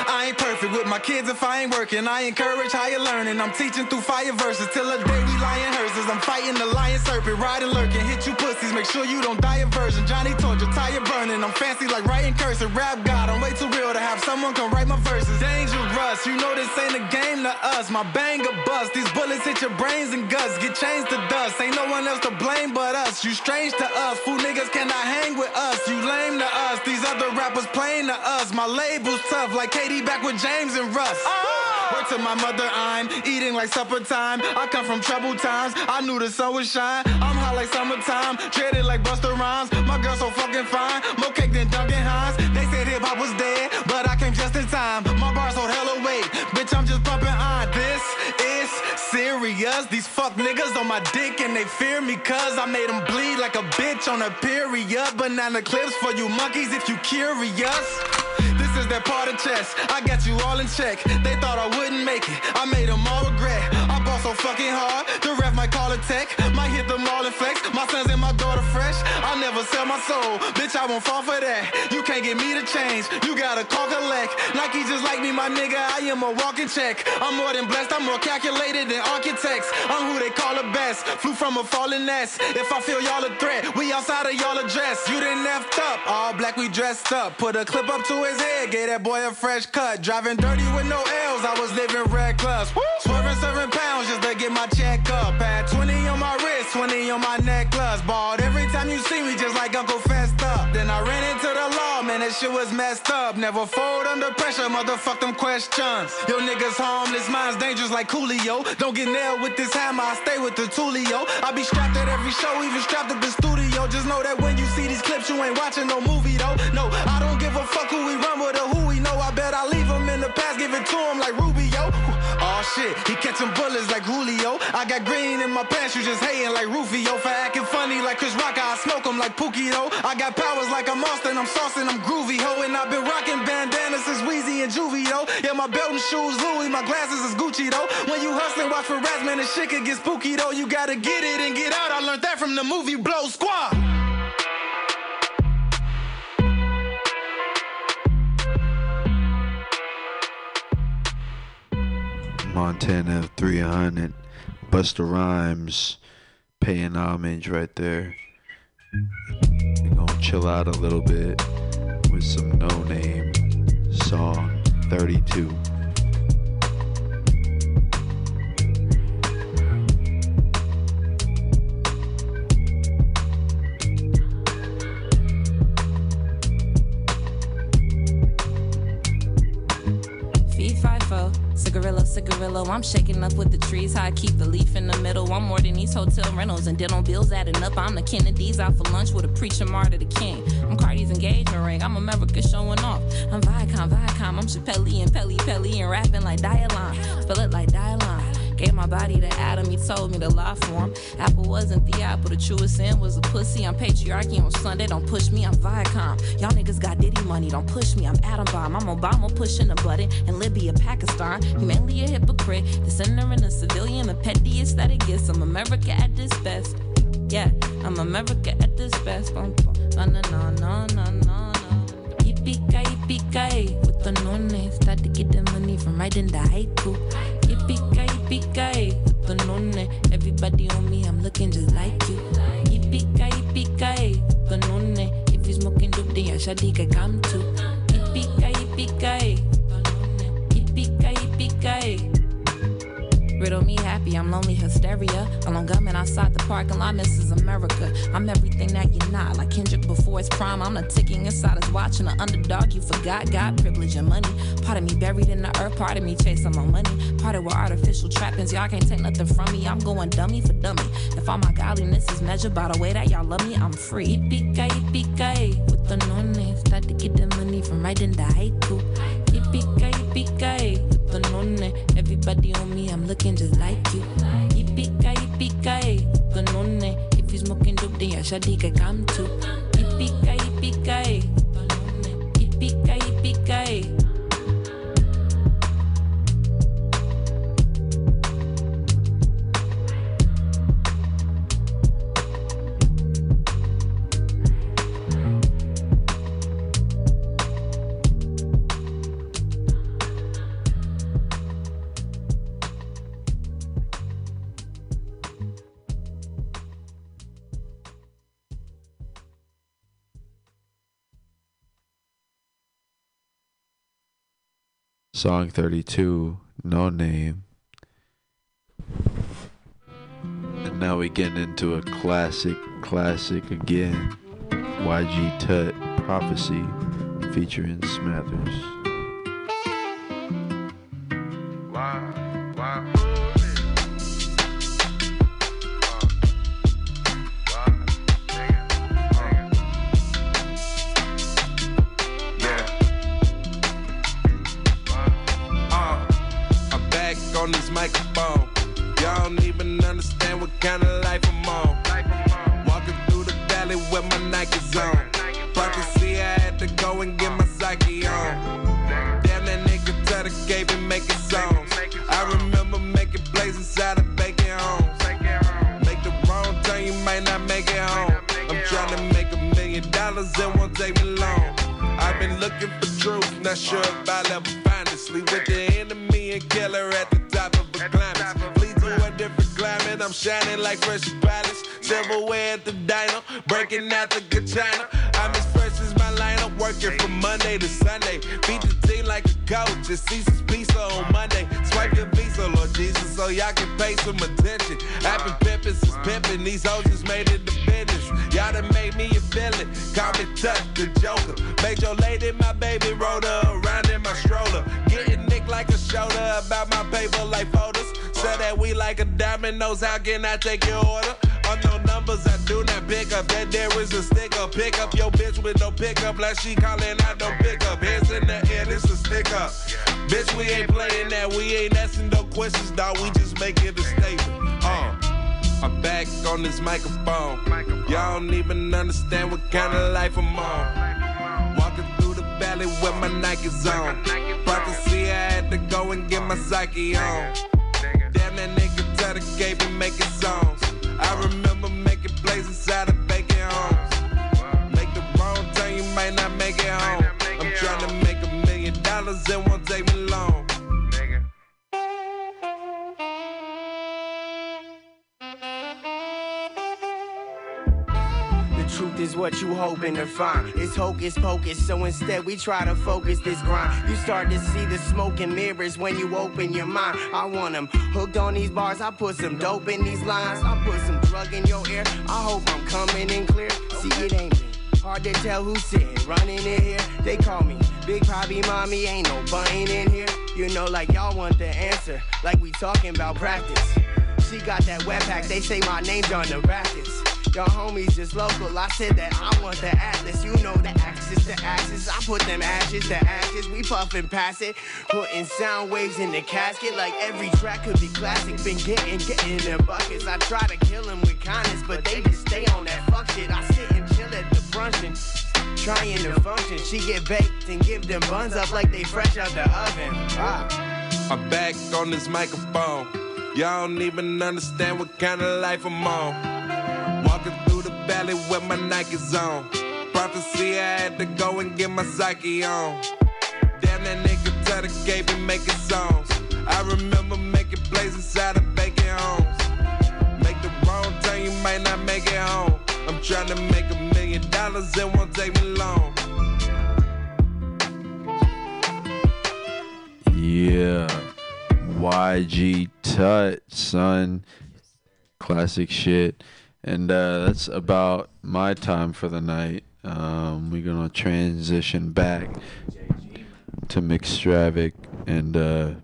I ain't perfect with my kids if I ain't working. I encourage higher learning. I'm teaching through fire verses till the day we lying hearses. I'm fighting the lion serpent, riding lurking. Hit you pussies, make sure you don't die of version. Johnny told you, tire burning. I'm fancy like writing cursive. Rap God, I'm way too real to have someone come write my verses. Dangerous, you know this ain't a game to us. My banger bust. These bullets hit your brains and guts. Get changed to dust. Ain't no one else to blame but us. You strange to us. Fool niggas cannot hang with us. You lame to us. These other rappers playing to us. My label's tough like Katie back with James and Russ. Ah! Word to my mother, I'm eating like supper time. I come from troubled times. I knew the sun would shine. I'm hot like summertime. Treated like Busta Rhymes. My girl so fucking fine. More cake than Duncan Hines. They said hip hop was dead, but I came just in time. My bars hold hella weight. Bitch, I'm just pumping on. This is serious. These fuck niggas on my dick and they fear me cause I made them bleed like a bitch on a period. Banana clips for you monkeys if you curious. This is that part of chess. I got you all in check. They thought I wouldn't make it. I made them all regret. I so fucking hard. The ref might call it tech. Might hit them all flex. My sons and my daughter fresh. I'll never sell my soul. Bitch, I won't fall for that. You can't get me to change. You gotta call collect. Nike just like me, my nigga. I am a walking check. I'm more than blessed. I'm more calculated than architects. I'm who they call the best. Flew from a fallen nest. If I feel y'all a threat, we outside of y'all address. You didn't effed up. All black, we dressed up. Put a clip up to his head. Gave that boy a fresh cut. Driving dirty with no L's. I was living reckless. Swerving seven pounds just to get my check up. Had 20 on my wrist, 20 on my necklace. Balled every time you see me, just like Uncle Fester. Then I ran into the law. man, that shit was messed up. Never fold under pressure, motherfuck them questions. Yo, niggas homeless, mine's dangerous like Coolio. Don't get nailed with this hammer, I stay with the Tulio. I be strapped at every show, even strapped at the studio. Just know that when you see these clips, you ain't watching no movie though. No, I don't give a fuck who we run with or who we know. I bet I leave him in the past, give it to him like Rubio. Shit, he catching bullets like Julio. I got green in my pants, you just hating like Rufio. For acting funny like Chris Rock, I smoke him like Pookie though. I got powers like I'm Austin, I'm saucing, I'm groovy ho. And I've been rocking bandanas since Weezy and Juvie though. Yeah, my belt and shoes Louis, my glasses is Gucci though. When you hustling, watch for rats, man, the shit could get spooky though. You gotta get it and get out. I learned that from the movie Blow Squad. Montana 300. Busta Rhymes paying homage right there. We're gonna chill out a little bit with some Noname song 32. Cigarillo, cigarillo. I'm shaking up with the trees. How I keep the leaf in the middle. I'm more than these hotel rentals and dental bills adding up. I'm the Kennedys out for lunch with a preacher martyr the king. I'm Cardi's engagement ring. I'm America showing off. I'm Viacom, Viacom. I'm Chappelle and Pelly Pelly and rapping like Dialon. Spell it like Dialon. Gave my body to Adam, he told me to lie for him. Apple wasn't the apple, the truest sin was a pussy. I'm patriarchy on Sunday, don't push me, I'm Viacom. Y'all niggas got Diddy money, don't push me, I'm Adam Bomb. I'm Obama pushing a button in Libya, Pakistan. Humanly a hypocrite, the sinner and a civilian, the pettiest that it gets. I'm America at this best. Yeah, I'm America at this best. Bum, bum. No, no, no, no, no, no, no. Yippee-ki, yippee-ki, with the nonne. Start to get the money from writing the haiku. Yippee-ki, yippee-ki, with the nonne. Everybody on me, I'm looking just like you. Yippee-ki, yippee-ki, with the nonne. If you smoking dope, then your shawty come too. Yippee-ki, yippee-ki, Riddle me happy, I'm lonely hysteria. Alone gunman outside the parking lot, Mrs. America. I'm everything that you're not, like Kendrick before his prime. I'm the ticking inside his watching an underdog. You forgot God, privilege, and money. Part of me buried in the earth, part of me chasing my money. Part of with artificial trappings, y'all can't take nothing from me. I'm going dummy for dummy. If all my godliness is measured by the way that y'all love me, I'm free. Yippee-ki, yippee-ki, with the nonne. Start to get the money from writing the haiku. Yippee-ki, yippee-ki, the. Everybody on me, I'm looking just like you. Yippee-ki, with. If you smoking dope, then your can come too. Yippee-ki, yippee-ki. Song 32, Noname. And now we get into a classic, classic again. YG Tut Prophecy featuring Smathers. On this microphone. Y'all don't even understand what kind of life I'm on. Walking through the valley with my Nikes on. Prophecy, I had to go and get my psyche on. Damn, that nigga Tutter gave me making songs. I remember making plays inside of bacon homes. Make the wrong turn, you might not make it home. I'm trying to make a million dollars, it won't take me long. I've been looking for truth, not sure if I'll ever find it. Sleep with the enemy and killer at the I'm shining like fresh palace. Silverware at the diner, breaking out the good. I'm as fresh as my lineup, working from Monday to Sunday. Beat the team like a coach, it's Caesar's pizza on Monday. Swipe your visa, Lord Jesus, so y'all can pay some attention. I've been pimping since pimping, these hoes just made it the business. Y'all done made me a villain. Call me Touch the Joker. Made your lady my baby, rode her around in my stroller. Getting nicked like a shoulder about my paper like photos. Like a diamond knows how can I take your order? Unknown numbers I do not pick up. That there is a sticker. Pick up your bitch with no pickup. Like she calling, I don't pick up. Hands in the air, this a stick up. Bitch, we ain't playing that. We ain't asking no questions, dog. We just make it a statement. Uh. I'm back on this microphone. Y'all don't even understand what kind of life I'm on. Walking through the valley with my Nikes on. Prophecy, I had to go and get my psyche on. Making songs. I remember making plays inside of bacon. What you hoping to find. It's hocus pocus, so instead we try to focus this grind. You start to see the smoke and mirrors when you open your mind. I want them hooked on these bars. I put some dope in these lines. I put some drug in your ear. I hope I'm coming in clear. See, it ain't. Hard to tell who's sitting, running in here. They call me Big Poppy Mommy, ain't no button in here. You know, like y'all want the answer, like we talking about practice. She got that wet pack, they say my name's on the rackets. Your homies just local, I said that I want the atlas. You know the axis, the axis. I put them ashes, the ashes. We puffin' past it, putting sound waves in the casket. Like every track could be classic. Been getting, getting in their buckets. I try to kill them with kindness, but they just stay on that fuck shit. I sit and chill at the bruncheon. Trying to function, she get baked and give them buns up like they fresh out the oven. Ah. I'm back on this microphone. Y'all don't even understand what kind of life I'm on. Walking through the valley with my Nikes on. Prophecy, I had to go and get my psyche on. Damn, that nigga the gate and making songs. I remember making plays inside of vacant homes. Make the wrong turn, you might not make it home. I'm trying to make a million dollars, it won't take me long. Yeah. YG Tut, son. Classic shit. And uh, that's about my time for the night. Um, we're going to transition back to Mixed Traffic. And uh,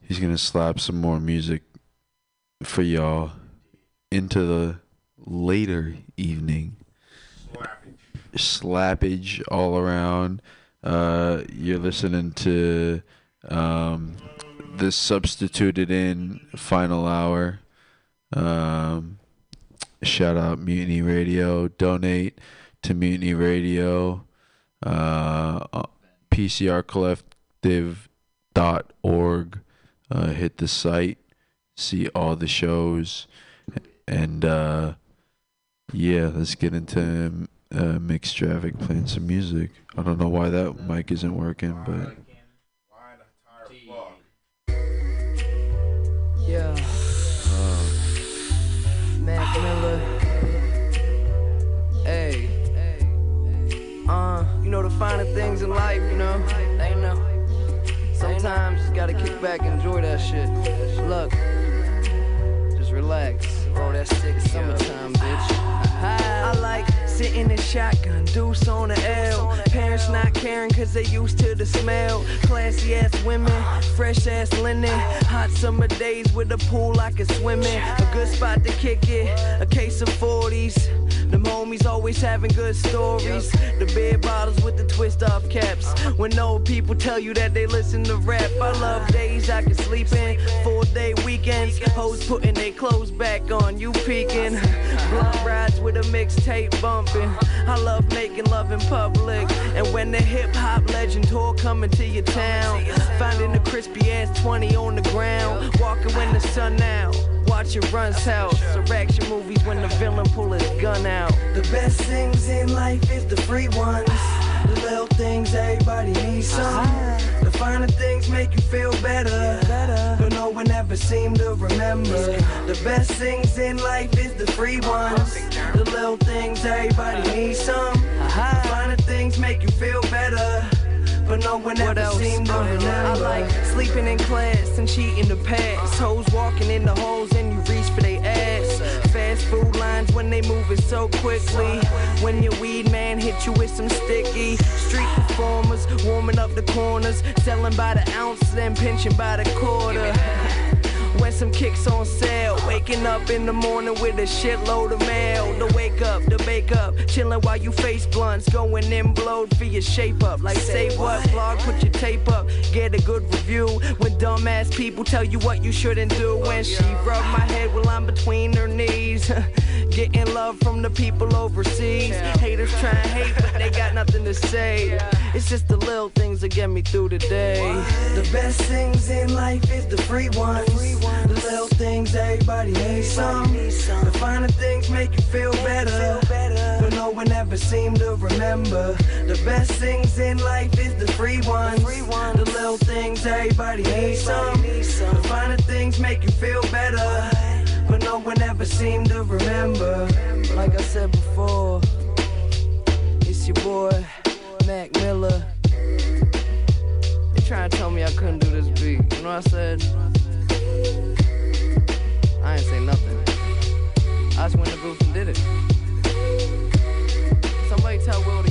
he's going to slap some more music for y'all into the later evening. Slappage all around. Uh, you're listening to um, this substituted in final hour. Um, shout out Mutiny Radio. Donate to Mutiny Radio. Uh, PCRcollective.org. Uh, hit the site, see all the shows, and uh, yeah, let's get into uh, Mixed Traffic playing some music. I don't know why that mic isn't working, but. Yeah. Mac Miller. Hey. Uh, you know the finer things in life, you know. They know. Sometimes you just gotta kick back and enjoy that shit. Look, just relax. Roll that stick summertime, bitch. I like sitting in shotgun, deuce on the L. Parents not caring cause they used to the smell. Classy ass women, fresh ass linen. Hot summer days with a pool I can swim in. A good spot to kick it, a case of 40s. Them homies always having good stories. The beer bottles with the twist off caps. When old people tell you that they listen to rap. I love days I can sleep in. Four day weekends. Hoes putting their clothes back on. You peeking. Blunt rides with a mixtape I love making love in public. And when the hip hop legend tour coming to your town. Finding a crispy ass 20 on the ground. Walking when the sun out. Watching Run's house. Or action movies when the villain pull his gun out. The best things in life is the free ones. The little things everybody needs some. The finer things make you feel better. But no one ever seem to remember. The best things in life is the free ones. The little things everybody needs some. The finer things make you feel better. But no one What ever else? seem to I remember. like sleeping in class and cheating the past. Hoes walking in the holes and you reach for their ass. Fast food lines when they moving so quickly. When your weed man hit you with some sticky. Street performers warming up the corners, selling by the ounce, then pinching by the quarter. Some kicks on sale, waking up in the morning with a shitload of mail. The wake up, the bake up, chilling while you face blunts, going in blowed for your shape up. Like say what, vlog, put your tape up, get a good review. When dumbass people tell you what you shouldn't do. When oh, she rub my head while I'm between her knees. Getting love from the people overseas. Haters try and hate, but they got nothing to say. It's just the little things that get me through the day. The best things in life is the free ones. The little things everybody needs some. The finer things make you feel better. But no one ever seem to remember. The best things in life is the free ones. The little things everybody needs some. The finer things make you feel better. No one ever seem to remember. Like I said before, it's your boy, Mac Miller. They trying to tell me I couldn't do this beat. You know what I said? I ain't say nothing. I just went in the booth and did it. Somebody tell Will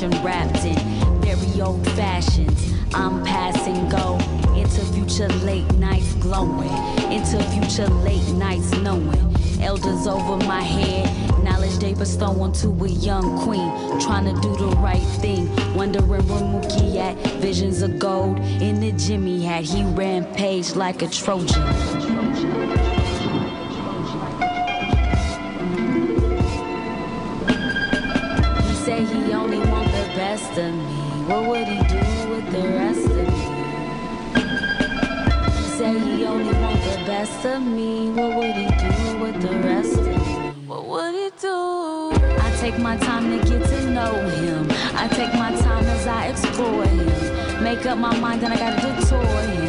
mention wrapped in very old fashions. I'm passing go into future late nights glowing, into future late nights knowing. Elders over my head, knowledge they bestow onto a young queen, trying to do the right thing. Wondering where Mookie at, visions of gold in the Jimmy hat. He rampaged like a Trojan. Best of me. What would he do with the rest of me? Said he only want the best of me. What would he do with the rest of me? What would he do? I take my time to get to know him. I take my time as I explore him. Make up my mind, then I gotta detour him.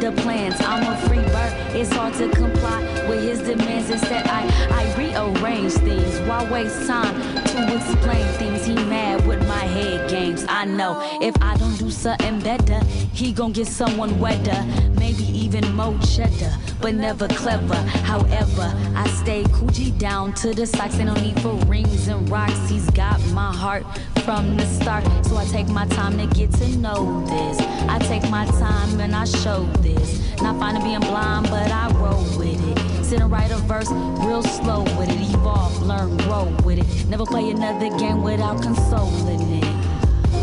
The plans. I'm a free bird. It's hard to comply with his demands. Instead, I, I rearrange things. Why waste time to explain things? He mad with my head games. I know if I don't do something better, he gon' get someone wetter. Maybe even more cheddar, but never clever. However, I stay coochie down to the socks. Ain't no need for rings and rocks. He's got my heart from the start. So I take my time to get to know this. I take my time and I show this. Not fine to being blind, but I roll with it. Sit and write a verse real slow with it. Evolve, learn, grow with it. Never play another game without consoling it.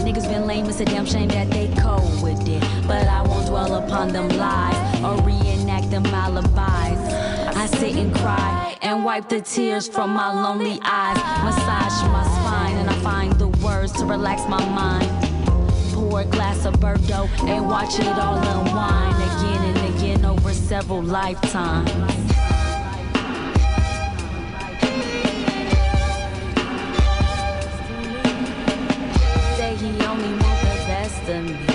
Niggas been lame, it's a damn shame that they cold with it. But I won't dwell upon them lies or reenact them alibis. I sit and cry and wipe the tears from my lonely eyes. Massage my spine and I find the words to relax my mind. Pour a glass of Bordeaux and watch it all unwind again and again over several lifetimes. Say he only want the best of me.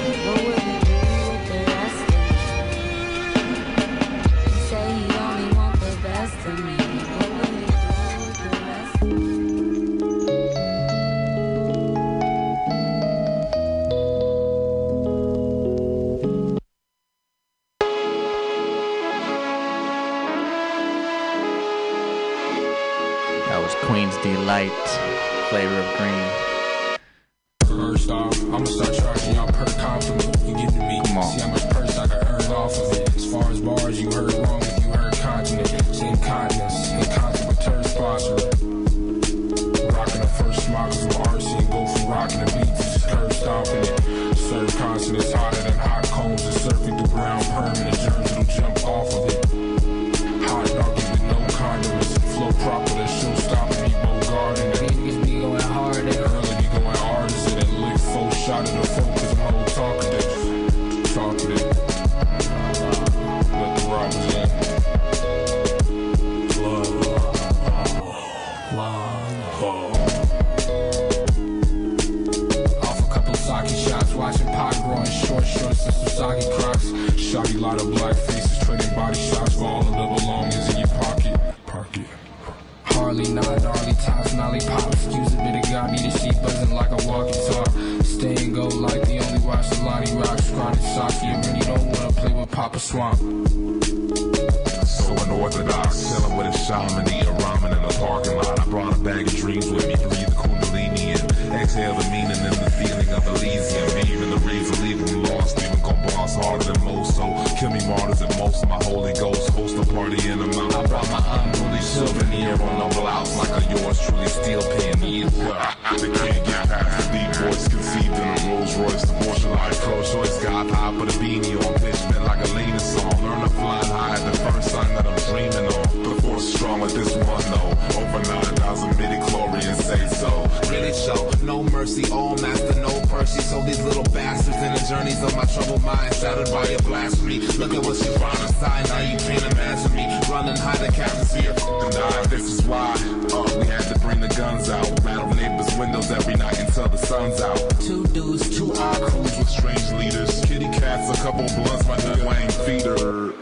denied. This is why uh, we had to bring the guns out. Rattle neighbors' windows every night until the sun's out. Two dudes, two odd crews with strange leaders. Kitty cats, a couple blunts, my nut Wayne feeder.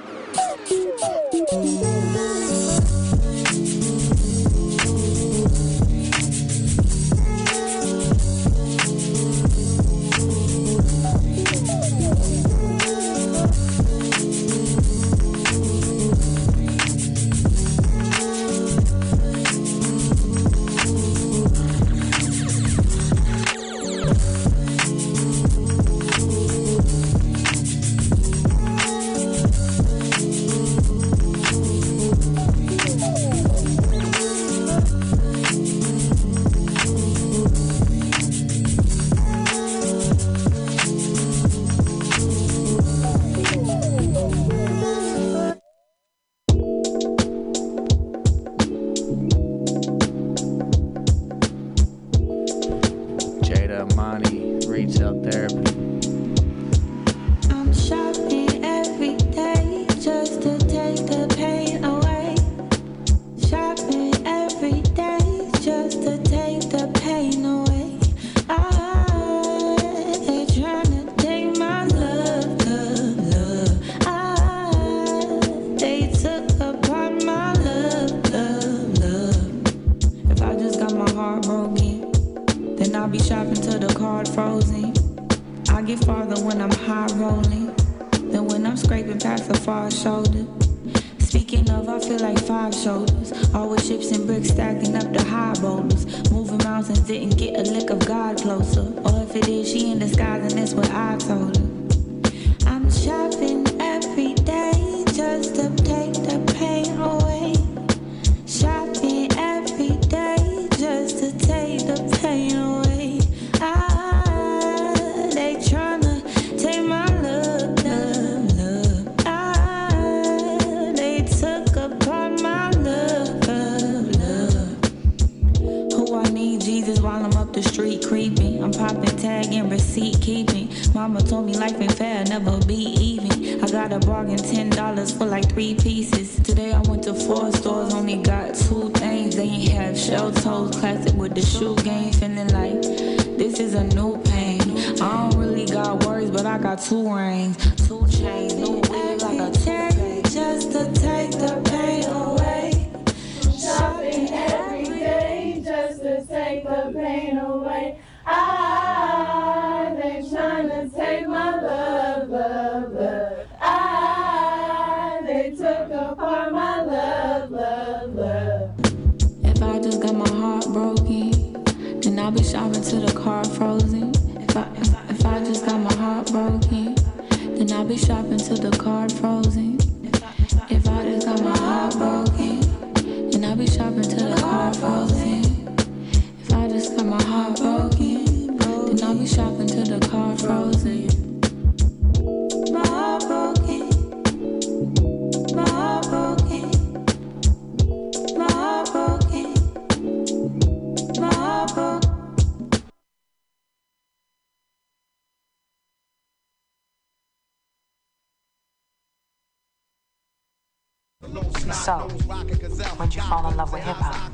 When'd you fall in love with hip hop?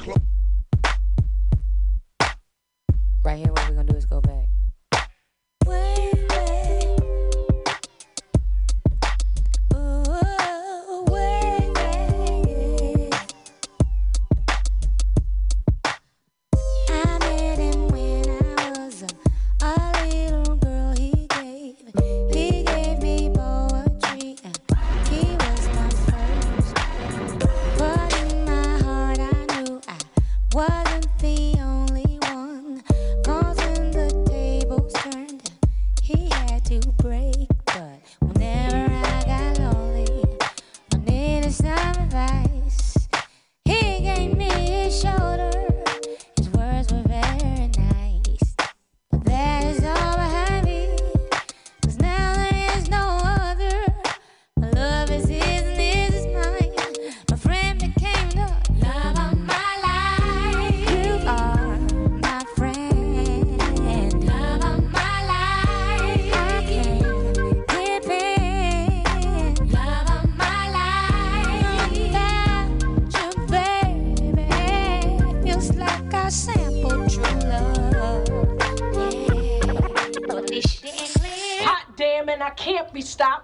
Right here, what we're gonna do is go back.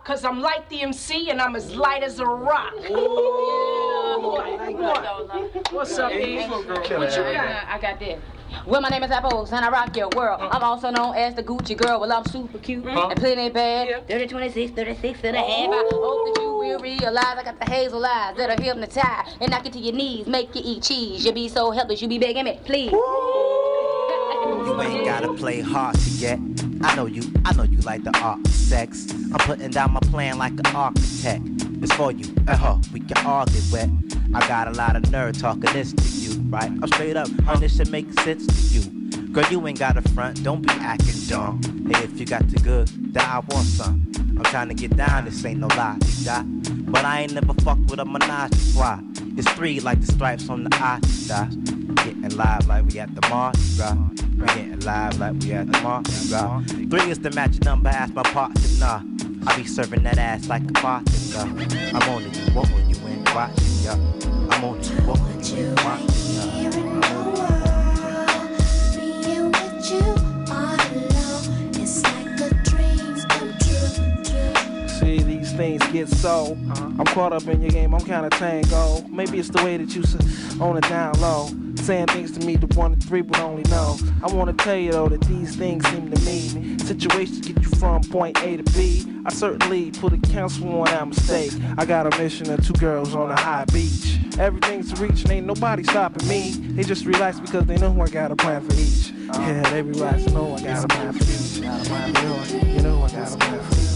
Be stopped because I'm like the MC and I'm as light as a rock. What's up, Eve? What you got? I got this. Well, my name is Apples, and I rock your world. Uh-huh. I'm also known as the Gucci girl. Well, I'm super cute Huh? and plenty bad. 30, 26, 36 and a half. I hope that you will realize I got the hazel eyes that are hypnotized and knock you to your knees, make you eat cheese. You be so helpless, you be begging me, please. You ain't gotta play hard to get. I know you, I know you like the art sex. I'm putting down my plan like an architect. It's for you, uh huh, we can all get wet. I got a lot of nerve talking this to you, right? I'm straight up, and this should make sense to you. Girl, you ain't got a front, don't be acting dumb. Hey, if you got the good, then I want some. I'm trying to get down, this ain't no lie, die. But I ain't never fucked with a menage trois. It's three like the stripes on the Adidas. Getting live like we at the Mardi Gras. We getting live like we at the Mardi Gras. Three is the magic number, ask my partner. Nah, I be serving that ass like a bartender. I'm on you when you ain't watching, yeah. I'm on it, when you ain't watching, yeah. These things get so. I'm caught up in your game, I'm kinda tango. Maybe it's the way that you on it down low. Saying things to me that one to three would only know. I wanna tell you though that these things seem to mean situations get you from point A to B. I certainly put a for on our mistake. I got a mission of two girls on a high beach. Everything's to reach and ain't nobody stopping me. They just relax because they know I got a plan for each. Yeah, they relax and know I got a plan for each. You know I got a plan for each.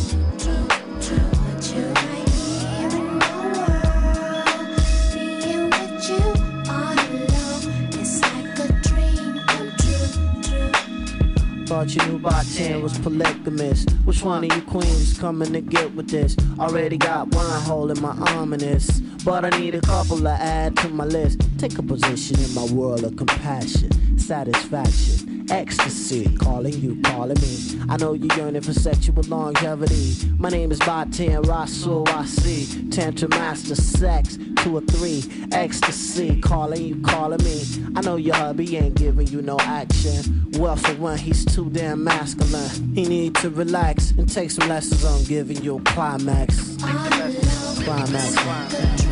Thought you knew about 10 was polygamous. Which one of you queens coming to get with this? Already got one hole in my arm in this. But I need a couple to add to my list. Take a position in my world of compassion, satisfaction, ecstasy. Calling you, calling me. I know you're yearning for sexual longevity. My name is Baatin Rasul Wasi. Tantra Master Sex, two or three. Ecstasy. Calling you, calling me. I know your hubby ain't giving you no action. Well, for one, he's too damn masculine. He need to relax and take some lessons on giving you a climax. Climax. Being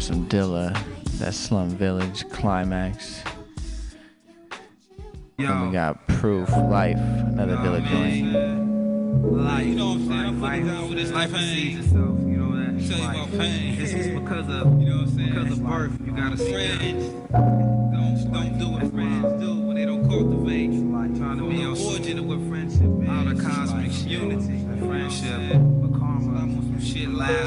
for some Dilla. That Slum Village climax. Then we got Proof Life, another Dilla joint. Life, you know what I'm saying? I'm fucking down with this life life pain. Yourself, you know that. Tell you about pain. This is because of, you know what I'm saying? Because of birth, you gotta see friends. Don't don't do what friends do when they don't cultivate. Trying to be origin of what friendship is. Out of cosmic unity, friendship, but karma. I'm on some shit last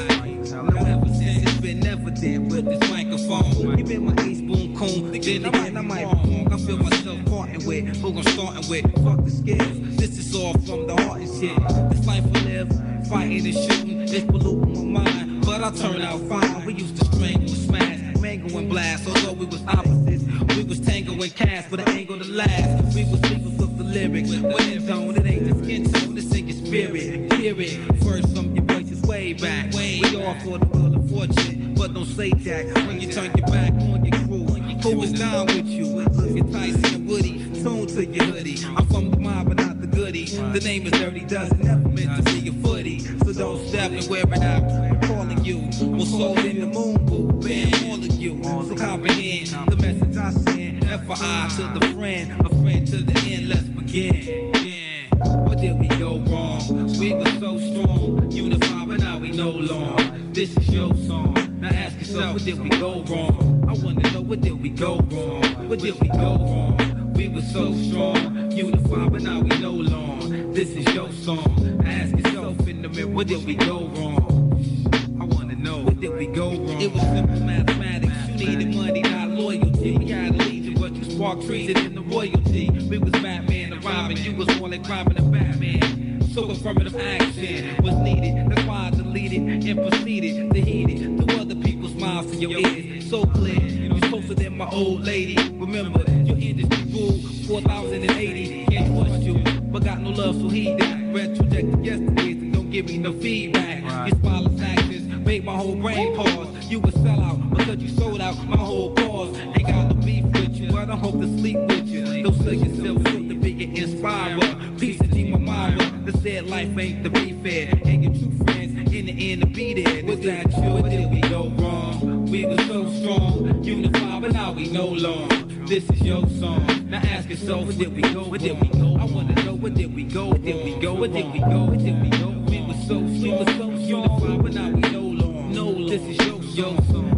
we go? We were so we were so unified, but now we no longer. This is your.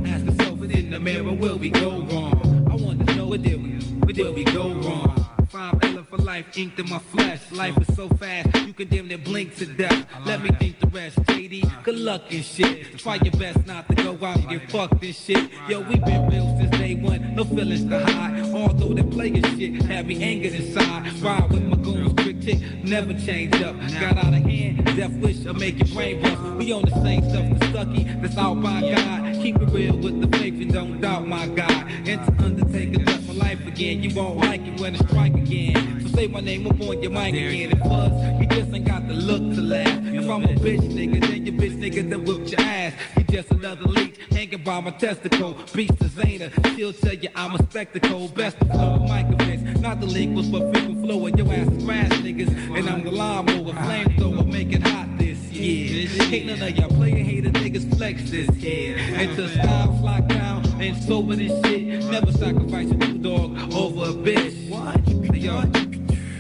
Ask yourself in the mirror, where we go wrong? I wanna know where did we where did we go wrong? Five L for life, inked in my flesh. Life is so fast, you can damn near blink to death. Let me think the rest, JD. Good luck and shit. Try your best not to go out and get fucked and shit. Yo, we been real since day one, no feelings to hide. Although they playing shit, had me angered inside. Ride with my goons, never change up. Got out of hand, death wish will make your brain bust. We on the same stuff, the stucky, that's all by God. Keep it real with the faith and don't doubt my God. Enter Undertaker, that's my life again. You won't like it when I strike again. So say my name up on your mic again. And buzz, you just ain't got the look to laugh. If I'm a bitch nigga, then your bitch nigga then whip your ass. You just another leech hanging by my testicle. Beast to Zana, she'll tell you I'm a spectacle. Best of flow, mic events. Not the linguist, but frequent flow. And your ass is niggas. And I'm the lawnmower, flamethrower, make it hot this year. Ain't none of y'all player hater niggas flex this year. Until styles lock down and sober this shit. Never sacrifice a dog over a bitch. What?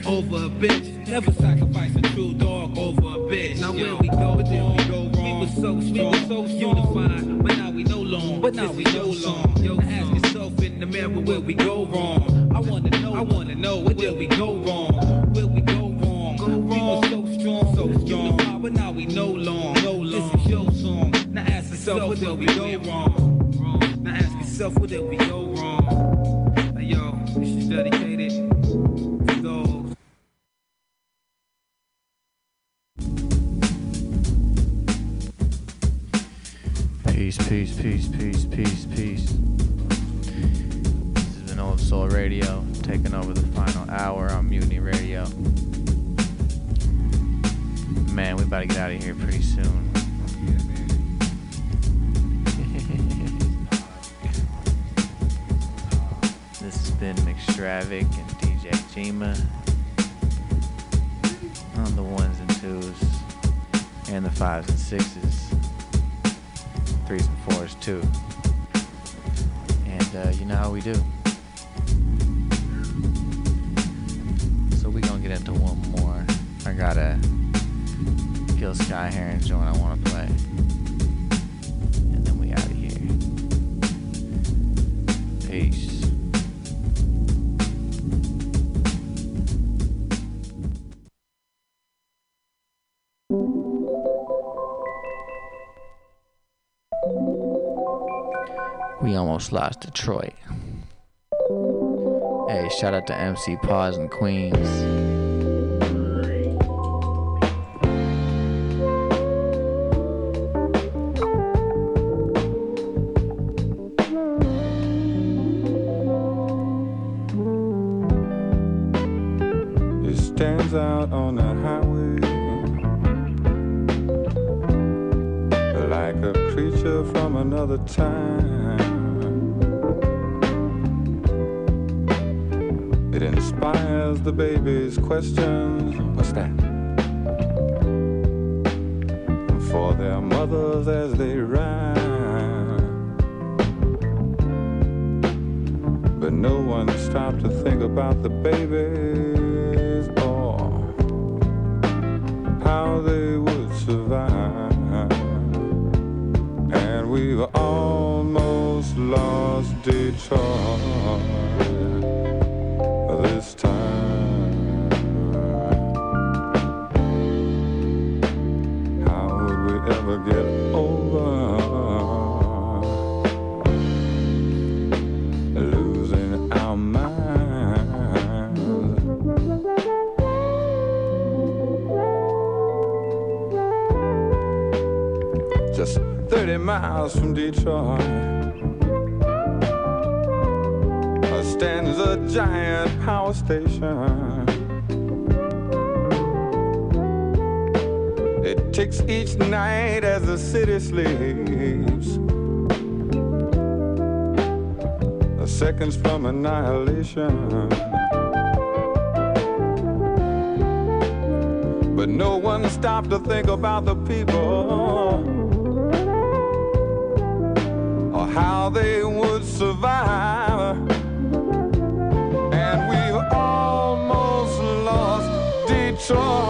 Over a bitch. Never sacrifice a true dog over a bitch. Now where we go, where we go were so were so unified, but now we no long. But now we no long. Yo, ask yourself in the mirror where we go wrong. I wanna know, I wanna know where did we go wrong? Where we go wrong? Go wrong. We were so strong, so unified, but now we no long. No long. This is your song. Now ask yourself where did we go wrong? Now ask yourself where did we go wrong? Hey, yo, this is dedicated Peace, peace, peace, peace, peace, peace. This has been Old Soul Radio, taking over the final hour on Mutiny Radio. Man, we about to get out of here pretty soon. this has been McStravic and DJ Jima on the ones and twos and the fives and sixes threes and fours too. And uh, you know how we do. So we gonna get into one more. I got a Gil Scott-Heron joint I want to play. And then we out of here. Peace. We almost lost Detroit. Hey, shout out to MC Paws and Queens. Another time. It inspires the baby's questions. What's that? For their mothers as they rhyme. But no one stopped to think about the babies or how they would survive. Detroit this time. How would we ever get over losing our minds? Just 30 miles from Detroit giant power station. It ticks each night as the city sleeps. The seconds from annihilation. But no one stopped to think about the people or how they would survive. Detroit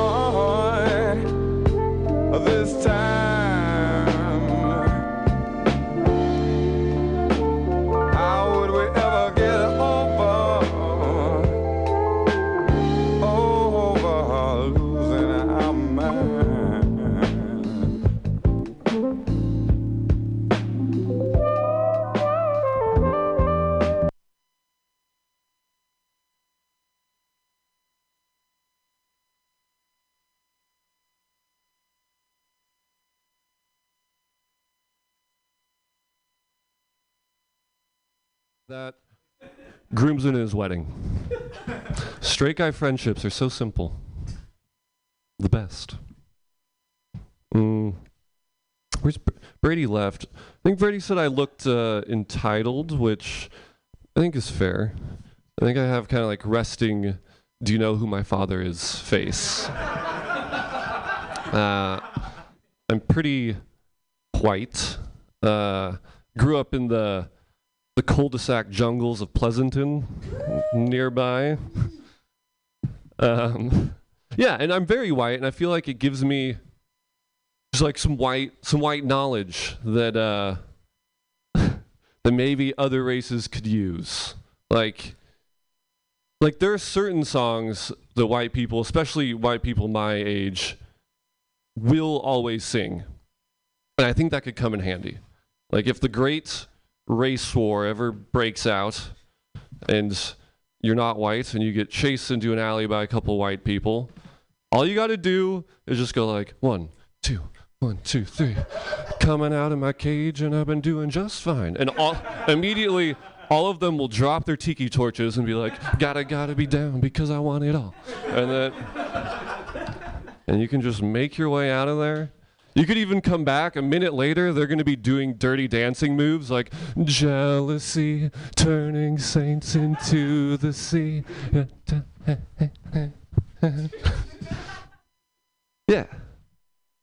wedding. Straight guy friendships are so simple. The best. Mm. Where's Br- Brady left? I think Brady said I looked uh, entitled, which I think is fair. I think I have kind of like resting, do you know who my father is face. uh, I'm pretty white. Uh, grew up in the the cul-de-sac jungles of Pleasanton nearby. Um, yeah, and I'm very white, and I feel like it gives me just like some white some white knowledge that uh, that maybe other races could use. Like like there are certain songs that white people, especially white people my age, will always sing. And I think that could come in handy. Like if the great race war ever breaks out and you're not white and you get chased into an alley by a couple white people, all you got to do is just go like one, two, one, two, three. Coming out of my cage and I've been doing just fine. And all, immediately, all of them will drop their tiki torches and be like, gotta, gotta be down because I want it all. And then, and you can just make your way out of there. You could even come back a minute later, they're going to be doing dirty dancing moves like jealousy, turning saints into the sea. yeah. I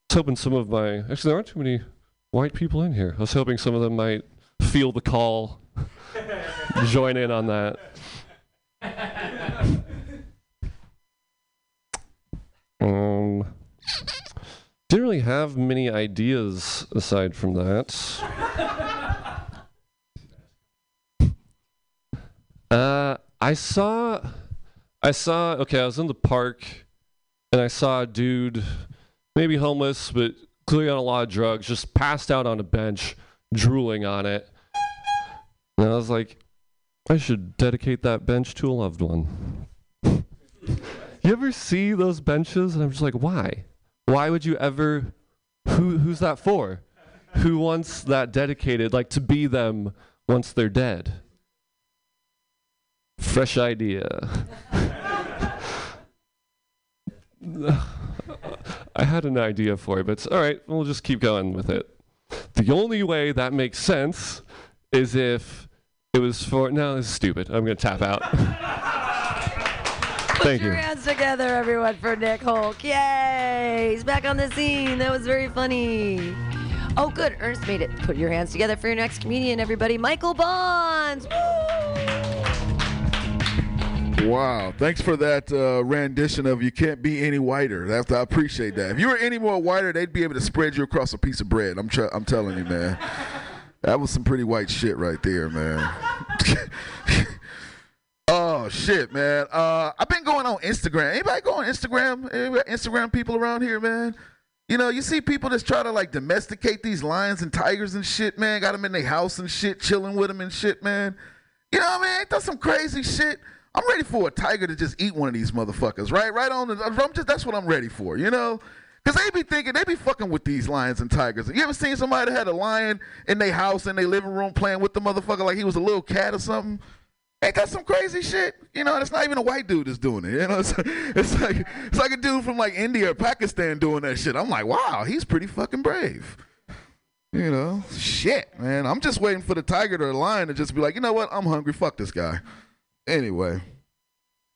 was hoping some of my. Actually, there aren't too many white people in here. I was hoping some of them might feel the call, join in on that. Um, didn't really have many ideas aside from that. Uh, I saw, I saw. Okay, I was in the park, and I saw a dude, maybe homeless, but clearly on a lot of drugs, just passed out on a bench, drooling on it. And I was like, I should dedicate that bench to a loved one. you ever see those benches? And I'm just like, why? Why would you ever? Who who's that for? Who wants that dedicated, like to be them once they're dead? Fresh idea. I had an idea for it, but all right. We'll just keep going with it. The only way that makes sense is if it was for. No, this is stupid. I'm gonna tap out. Thank Put your you. hands together, everyone, for Nick Hulk. Yay! He's back on the scene. That was very funny. Oh, good. Ernest made it. Put your hands together for your next comedian, everybody. Michael Bonds. Wow. Thanks for that uh, rendition of You Can't Be Any Whiter. That's, I appreciate that. If you were any more whiter, they'd be able to spread you across a piece of bread. I'm, tr- I'm telling you, man. That was some pretty white shit right there, man. oh, shit, man. Uh, I've been going on Instagram. Anybody go on Instagram? Anybody Instagram people around here, man? You know, you see people that's try to like domesticate these lions and tigers and shit, man. Got them in their house and shit, chilling with them and shit, man. You know what I mean? Ain't that some crazy shit? I'm ready for a tiger to just eat one of these motherfuckers, right? Right on the. I'm just that's what I'm ready for, you know. Cause they be thinking they be fucking with these lions and tigers. You ever seen somebody that had a lion in their house in their living room playing with the motherfucker like he was a little cat or something? Ain't that some crazy shit? You know, it's not even a white dude that's doing it. You know, it's, it's like it's like a dude from like India or Pakistan doing that shit. I'm like, wow, he's pretty fucking brave. You know, shit, man. I'm just waiting for the tiger or the lion to just be like, you know what? I'm hungry. Fuck this guy. Anyway,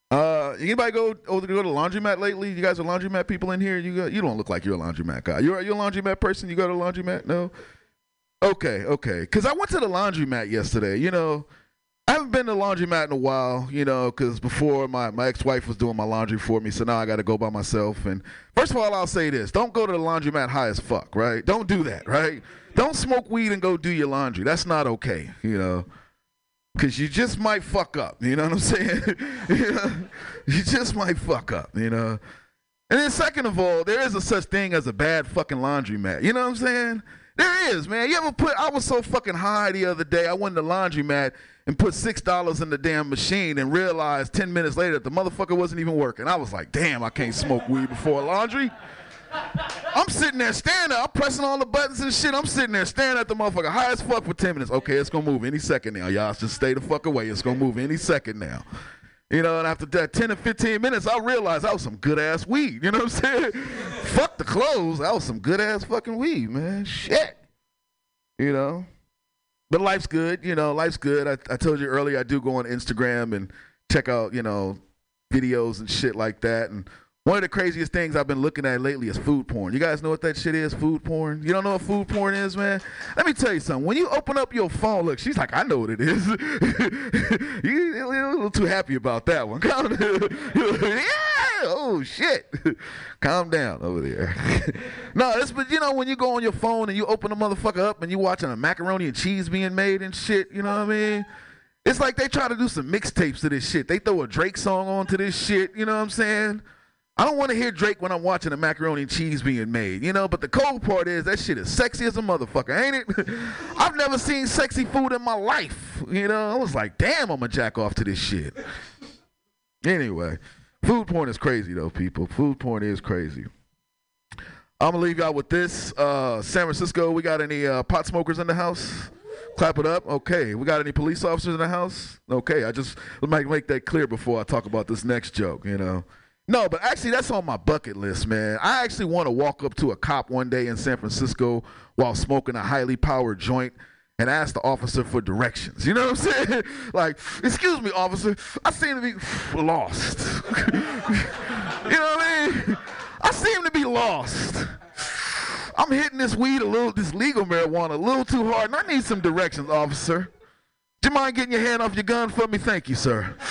uh, anybody go oh, go to the laundromat lately? You guys are laundromat people in here. You go, you don't look like you're a laundromat guy. You're you a laundromat person. You go to the laundromat? No. Okay, okay. Because I went to the laundromat yesterday. You know, I haven't been to the laundromat in a while. You know, because before my my ex wife was doing my laundry for me, so now I got to go by myself. And first of all, I'll say this: don't go to the laundromat high as fuck. Right? Don't do that. Right? Don't smoke weed and go do your laundry. That's not okay. You know. Cause you just might fuck up, you know what I'm saying? you just might fuck up, you know. And then second of all, there is a such thing as a bad fucking laundromat. You know what I'm saying? There is, man. You ever put? I was so fucking high the other day. I went to the laundromat and put six dollars in the damn machine and realized ten minutes later that the motherfucker wasn't even working. I was like, damn, I can't smoke weed before laundry. I'm sitting there staring there. I'm pressing all the buttons and shit. I'm sitting there staring at the motherfucker high as fuck for 10 minutes. Okay, it's gonna move any second now. Y'all just stay the fuck away. It's gonna move any second now. You know, and after that 10 or 15 minutes, I realized that was some good ass weed. You know what I'm saying? fuck the clothes. That was some good ass fucking weed, man. Shit. You know? But life's good. You know, life's good. I, I told you earlier, I do go on Instagram and check out, you know, videos and shit like that. And one of the craziest things I've been looking at lately is food porn. You guys know what that shit is? Food porn? You don't know what food porn is, man? Let me tell you something. When you open up your phone, look, she's like, I know what it is. you, you're a little too happy about that one. Yeah! Oh, shit. Calm down over there. no, it's, but you know, when you go on your phone and you open the motherfucker up and you watching a macaroni and cheese being made and shit, you know what I mean? It's like they try to do some mixtapes to this shit. They throw a Drake song onto this shit, you know what I'm saying? I don't want to hear Drake when I'm watching a macaroni and cheese being made, you know. But the cold part is that shit is sexy as a motherfucker, ain't it? I've never seen sexy food in my life, you know. I was like, damn, I'm gonna jack off to this shit. Anyway, food porn is crazy though, people. Food porn is crazy. I'm gonna leave y'all with this. Uh, San Francisco, we got any uh, pot smokers in the house? Clap it up. Okay. We got any police officers in the house? Okay. I just might make that clear before I talk about this next joke. You know. No, but actually, that's on my bucket list, man. I actually want to walk up to a cop one day in San Francisco while smoking a highly powered joint and ask the officer for directions. You know what I'm saying? like, excuse me, officer, I seem to be lost. you know what I mean? I seem to be lost. I'm hitting this weed a little, this legal marijuana a little too hard, and I need some directions, officer. Do you mind getting your hand off your gun for me? Thank you, sir.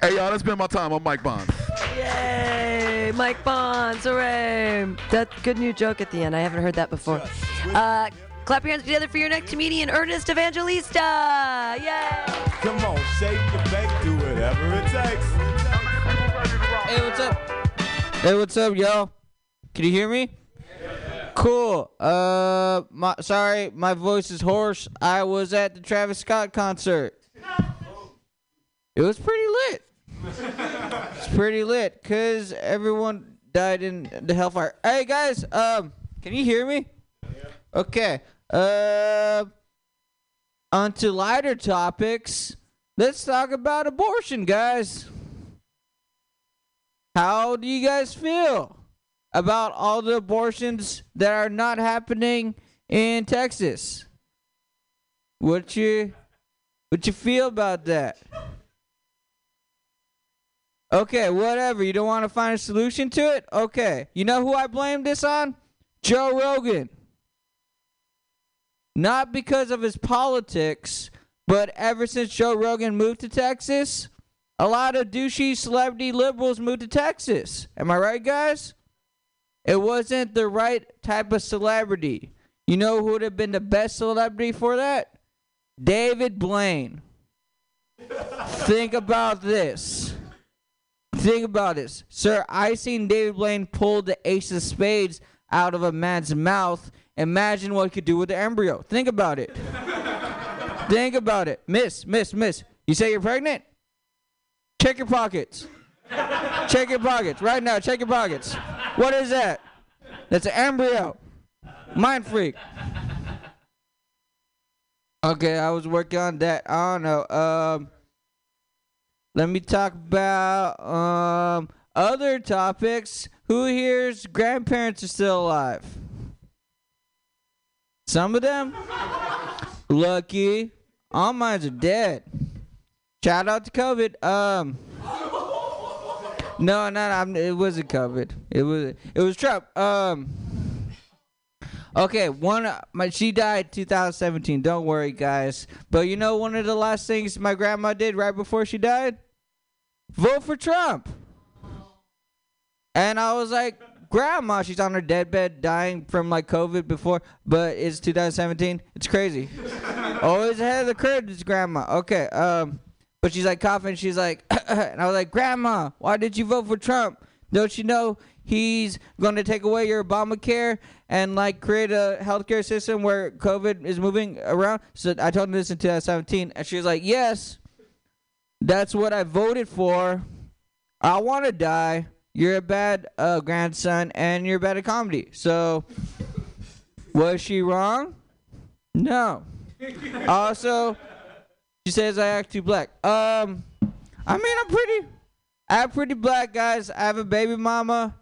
Hey, y'all, that's been my time. I'm Mike Bond. Yay! Yay! Mike Bonds, hooray! That good new joke at the end. I haven't heard that before. Uh, clap your hands together for your next comedian, Ernest Evangelista. Yay! Come on, shake your bake, do whatever it takes. Hey, what's up? Hey, what's up, y'all? Can you hear me? Cool. Uh, my, sorry, my voice is hoarse. I was at the Travis Scott concert. It was pretty lit. it's pretty lit because everyone died in the hellfire. Hey guys, um, can you hear me? Okay. Uh, on to lighter topics. Let's talk about abortion, guys. How do you guys feel about all the abortions that are not happening in Texas? What you what you feel about that? Okay, whatever. You don't want to find a solution to it? Okay. You know who I blame this on? Joe Rogan. Not because of his politics, but ever since Joe Rogan moved to Texas, a lot of douchey celebrity liberals moved to Texas. Am I right, guys? It wasn't the right type of celebrity. You know who would have been the best celebrity for that? David Blaine. Think about this. Think about this. Sir, I seen David Blaine pull the ace of spades out of a man's mouth. Imagine what he could do with the embryo. Think about it. Think about it. Miss, miss, miss. You say you're pregnant? Check your pockets. check your pockets. Right now, check your pockets. What is that? That's an embryo. Mind freak. Okay, I was working on that. I don't know. Um let me talk about um other topics. Who here's grandparents are still alive? Some of them? Lucky. All mines are dead. Shout out to COVID. Um No, no, no, it wasn't COVID. It was it was Trump. Um Okay, one my she died 2017. Don't worry, guys. But you know one of the last things my grandma did right before she died? Vote for Trump. And I was like, Grandma, she's on her deathbed dying from like COVID before, but it's 2017. It's crazy. Always ahead of the curve, this grandma. Okay, um, but she's like coughing. She's like, and I was like, Grandma, why did you vote for Trump? Don't you know he's going to take away your Obamacare and like create a healthcare system where COVID is moving around? So I told her this in 2017, and she was like, Yes, that's what I voted for. I want to die. You're a bad uh, grandson, and you're bad at comedy. So, was she wrong? No. Also, she says I act too black. Um, I mean, I'm pretty, I'm pretty black, guys. I have a baby mama.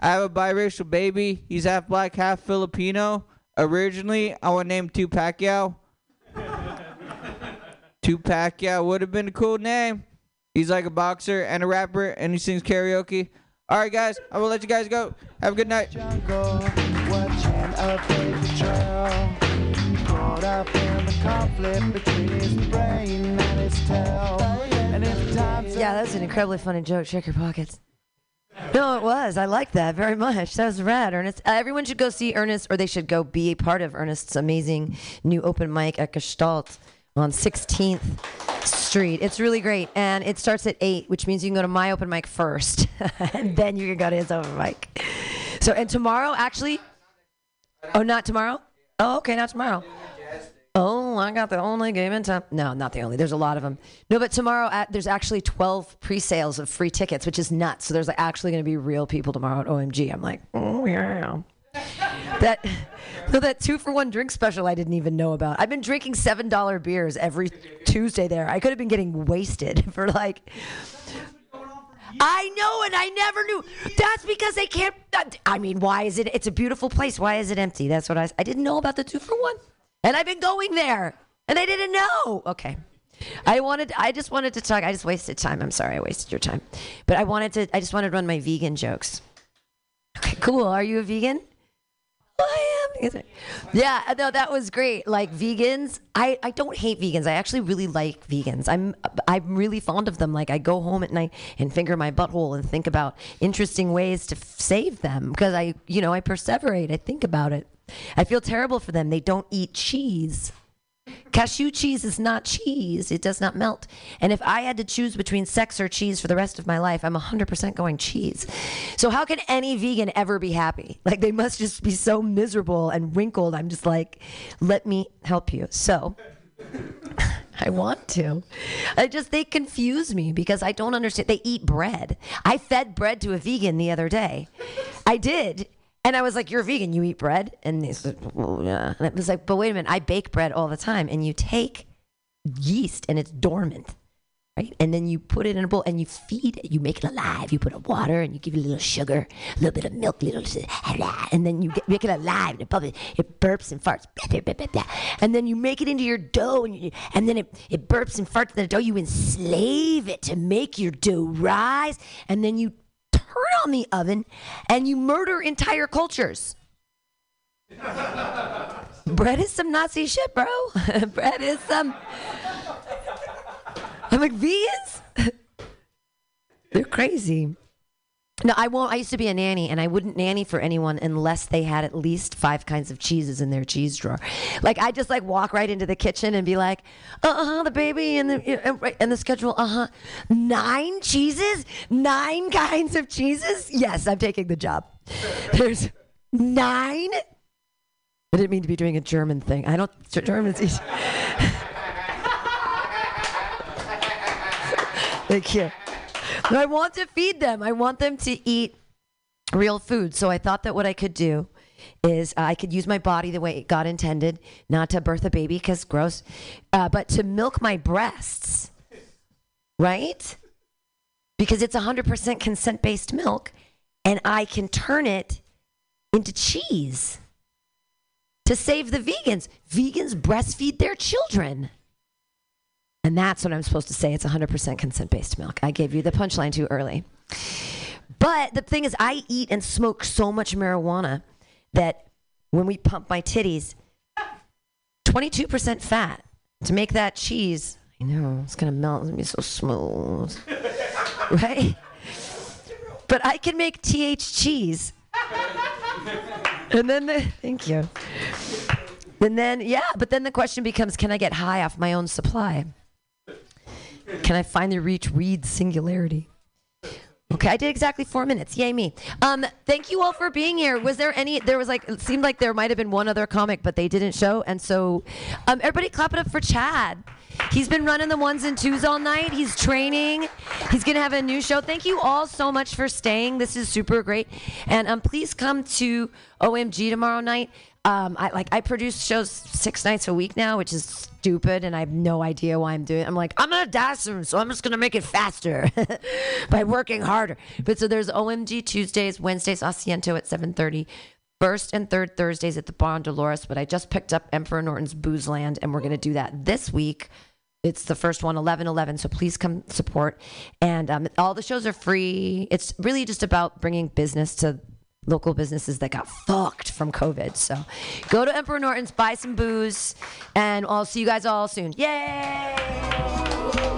I have a biracial baby. He's half black, half Filipino. Originally, I would name two Pacquiao. two would have been a cool name. He's like a boxer and a rapper, and he sings karaoke. All right, guys, I will let you guys go. Have a good night. Yeah, that was an incredibly funny joke. Check your pockets. No, it was. I like that very much. That was rad, Ernest. Uh, everyone should go see Ernest, or they should go be a part of Ernest's amazing new open mic at Gestalt on 16th Street. It's really great, and it starts at eight, which means you can go to my open mic first, and then you can go to his open mic. So, and tomorrow, actually, oh, not tomorrow. Oh, okay, not tomorrow. Oh, I got the only game in town. No, not the only. There's a lot of them. No, but tomorrow at, there's actually 12 pre-sales of free tickets, which is nuts. So there's actually going to be real people tomorrow at OMG. I'm like, oh yeah. That no, that two for one drink special I didn't even know about. I've been drinking seven dollar beers every Tuesday there. I could have been getting wasted for like. I know, and I never knew. That's because they can't. I mean, why is it? It's a beautiful place. Why is it empty? That's what I. I didn't know about the two for one, and I've been going there, and I didn't know. Okay, I wanted. I just wanted to talk. I just wasted time. I'm sorry, I wasted your time, but I wanted to. I just wanted to run my vegan jokes. Okay, cool. Are you a vegan? I am yeah, no, that was great. Like vegans, I, I don't hate vegans. I actually really like vegans. I'm I'm really fond of them. Like I go home at night and finger my butthole and think about interesting ways to f- save them because I you know I perseverate. I think about it. I feel terrible for them. They don't eat cheese. Cashew cheese is not cheese. It does not melt. And if I had to choose between sex or cheese for the rest of my life, I'm 100% going cheese. So how can any vegan ever be happy? Like they must just be so miserable and wrinkled. I'm just like, let me help you. So I want to. I just they confuse me because I don't understand. They eat bread. I fed bread to a vegan the other day. I did. And I was like, "You're vegan. You eat bread?" And they said, "Well, yeah." And it was like, "But wait a minute. I bake bread all the time, and you take yeast, and it's dormant, right? And then you put it in a bowl, and you feed it. You make it alive. You put a water, and you give it a little sugar, a little bit of milk, little, and then you get, make it alive. And it, bubbles, it burps and farts, and then you make it into your dough, and, you, and then it, it burps and farts in the dough. You enslave it to make your dough rise, and then you turn on the oven and you murder entire cultures. Bread is some Nazi shit, bro. Bread is some. I'm like, vegans? They're crazy. No, I won't. I used to be a nanny, and I wouldn't nanny for anyone unless they had at least five kinds of cheeses in their cheese drawer. Like I just like walk right into the kitchen and be like, "Uh huh, the baby and the and the schedule. Uh huh, nine cheeses, nine kinds of cheeses. Yes, I'm taking the job. There's nine. I didn't mean to be doing a German thing. I don't. Germans eat. Thank you. I want to feed them. I want them to eat real food. So I thought that what I could do is uh, I could use my body the way God intended, not to birth a baby because gross, uh, but to milk my breasts, right? Because it's 100% consent based milk, and I can turn it into cheese to save the vegans. Vegans breastfeed their children. And that's what I'm supposed to say. It's 100% consent based milk. I gave you the punchline too early. But the thing is, I eat and smoke so much marijuana that when we pump my titties, 22% fat. To make that cheese, I know, it's to melt. It's to be so smooth. right? But I can make THC cheese. and then the, thank you. And then, yeah, but then the question becomes can I get high off my own supply? Can I finally reach Reed's singularity? Okay, I did exactly four minutes. Yay me. Um, thank you all for being here. Was there any? There was like it seemed like there might have been one other comic, but they didn't show, and so um, everybody clap it up for Chad. He's been running the ones and twos all night. He's training. He's gonna have a new show. Thank you all so much for staying. This is super great, and um, please come to OMG tomorrow night. Um, I like I produce shows six nights a week now, which is stupid, and I have no idea why I'm doing. it. I'm like I'm gonna die soon, so I'm just gonna make it faster by working harder. But so there's OMG Tuesdays, Wednesdays, Asiento at 7:30. First and third Thursdays at the Bar on Dolores, but I just picked up Emperor Norton's Booze Land, and we're going to do that this week. It's the first one, 11 11. So please come support. And um, all the shows are free. It's really just about bringing business to local businesses that got fucked from COVID. So go to Emperor Norton's, buy some booze, and I'll see you guys all soon. Yay!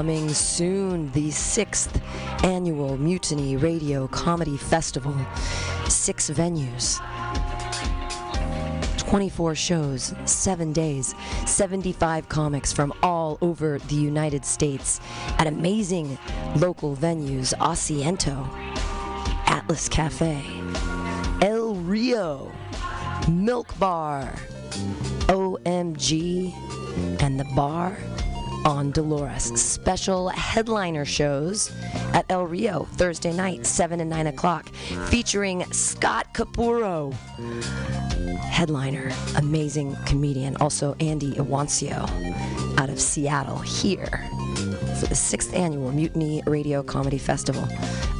coming soon, the sixth annual Mutiny Radio Comedy Festival. Six venues, 24 shows, seven days, 75 comics from all over the United States at amazing local venues Asiento, Atlas Cafe, El Rio, Milk Bar, OMG, and the bar on Dolores. Special headliner shows at El Rio Thursday night, 7 and 9 o'clock, featuring Scott Capurro. Headliner, amazing comedian, also Andy Iwancio out of Seattle here for the sixth annual Mutiny Radio Comedy Festival.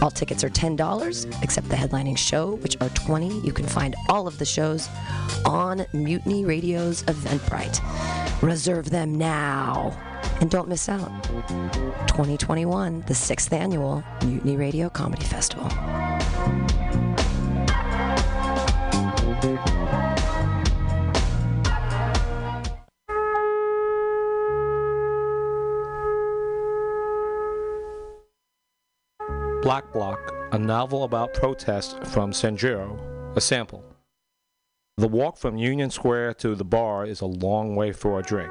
All tickets are $10, except the headlining show, which are 20 You can find all of the shows on Mutiny Radio's Eventbrite. Reserve them now. And don't miss out. 2021, the sixth annual Mutiny Radio Comedy Festival. Black Block, a novel about protest from Sanjuro, a sample. The walk from Union Square to the bar is a long way for a drink,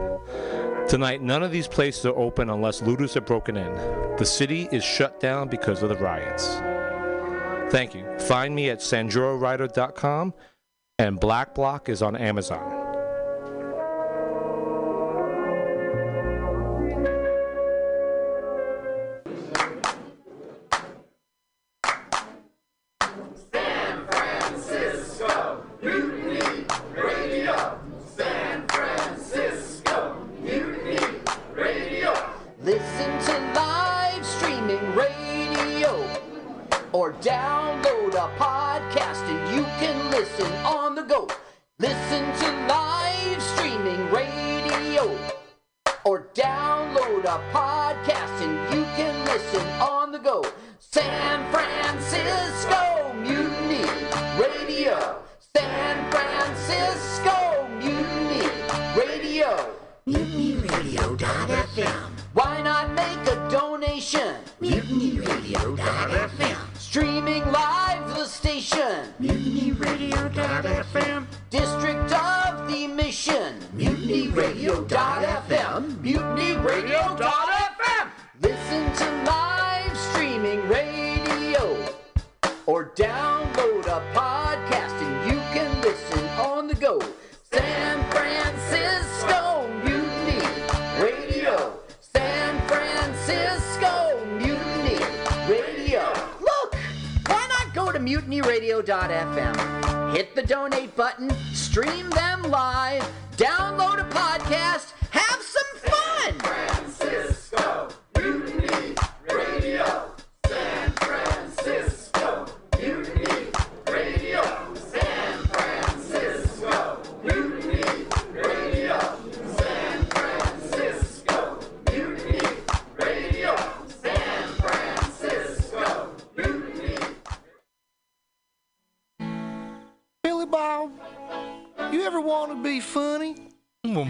Tonight, none of these places are open unless looters have broken in. The city is shut down because of the riots. Thank you. Find me at sanjurowriter.com and Black Block is on Amazon.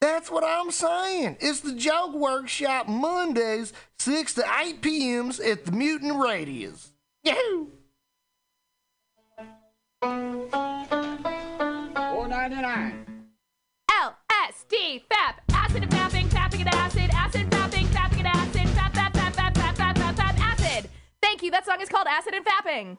That's what I'm saying. It's the Joke Workshop Mondays, 6 to 8 p.m.s at the Mutant Radius. Yahoo! Four ninety nine. LSD, FAP, acid and fapping, fapping and acid, acid, fapping, fapping and acid, fap, fap, fap, fap, fap, fap, fap, fap, acid. Thank you. That song is called Acid and Fapping.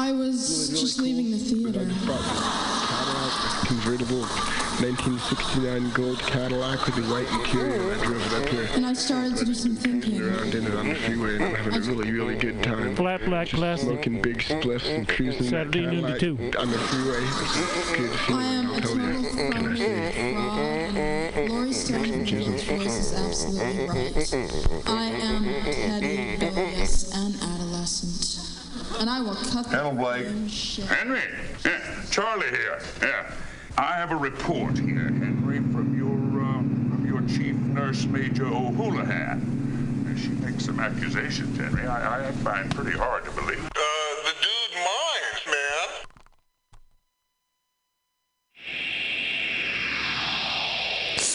I was just leaving the theater. convertible 1969 gold Cadillac with the white interior. I drove it up here. And I started to do some thinking. Around in it on the freeway and I'm having a really, really good time. Flat black Just classic. Smoking big spliffs and cruising Saturday noon to two. on the freeway. It's good I am a I'll tell you. total Can I say? fraud. Laurie Stone's voice is absolutely right. I am petty, rebellious, and adolescent. And I will cut the Hello, Blake. Henry, yeah, Charlie here. Yeah, I have a report here, Henry, from your um, from your chief nurse, Major O'Houlihan. Uh, She makes some accusations, Henry. I, I find pretty hard to believe. Uh, the dude minds, man.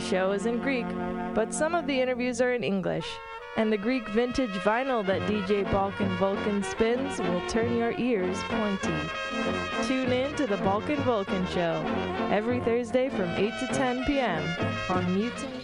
The show is in Greek, but some of the interviews are in English. And the Greek vintage vinyl that DJ Balkan Vulcan spins will turn your ears pointy. Tune in to the Balkan Vulcan Show every Thursday from 8 to 10 p.m. on Mutiny.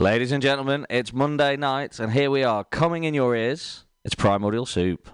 Ladies and gentlemen, it's Monday night, and here we are, coming in your ears. It's Primordial Soup.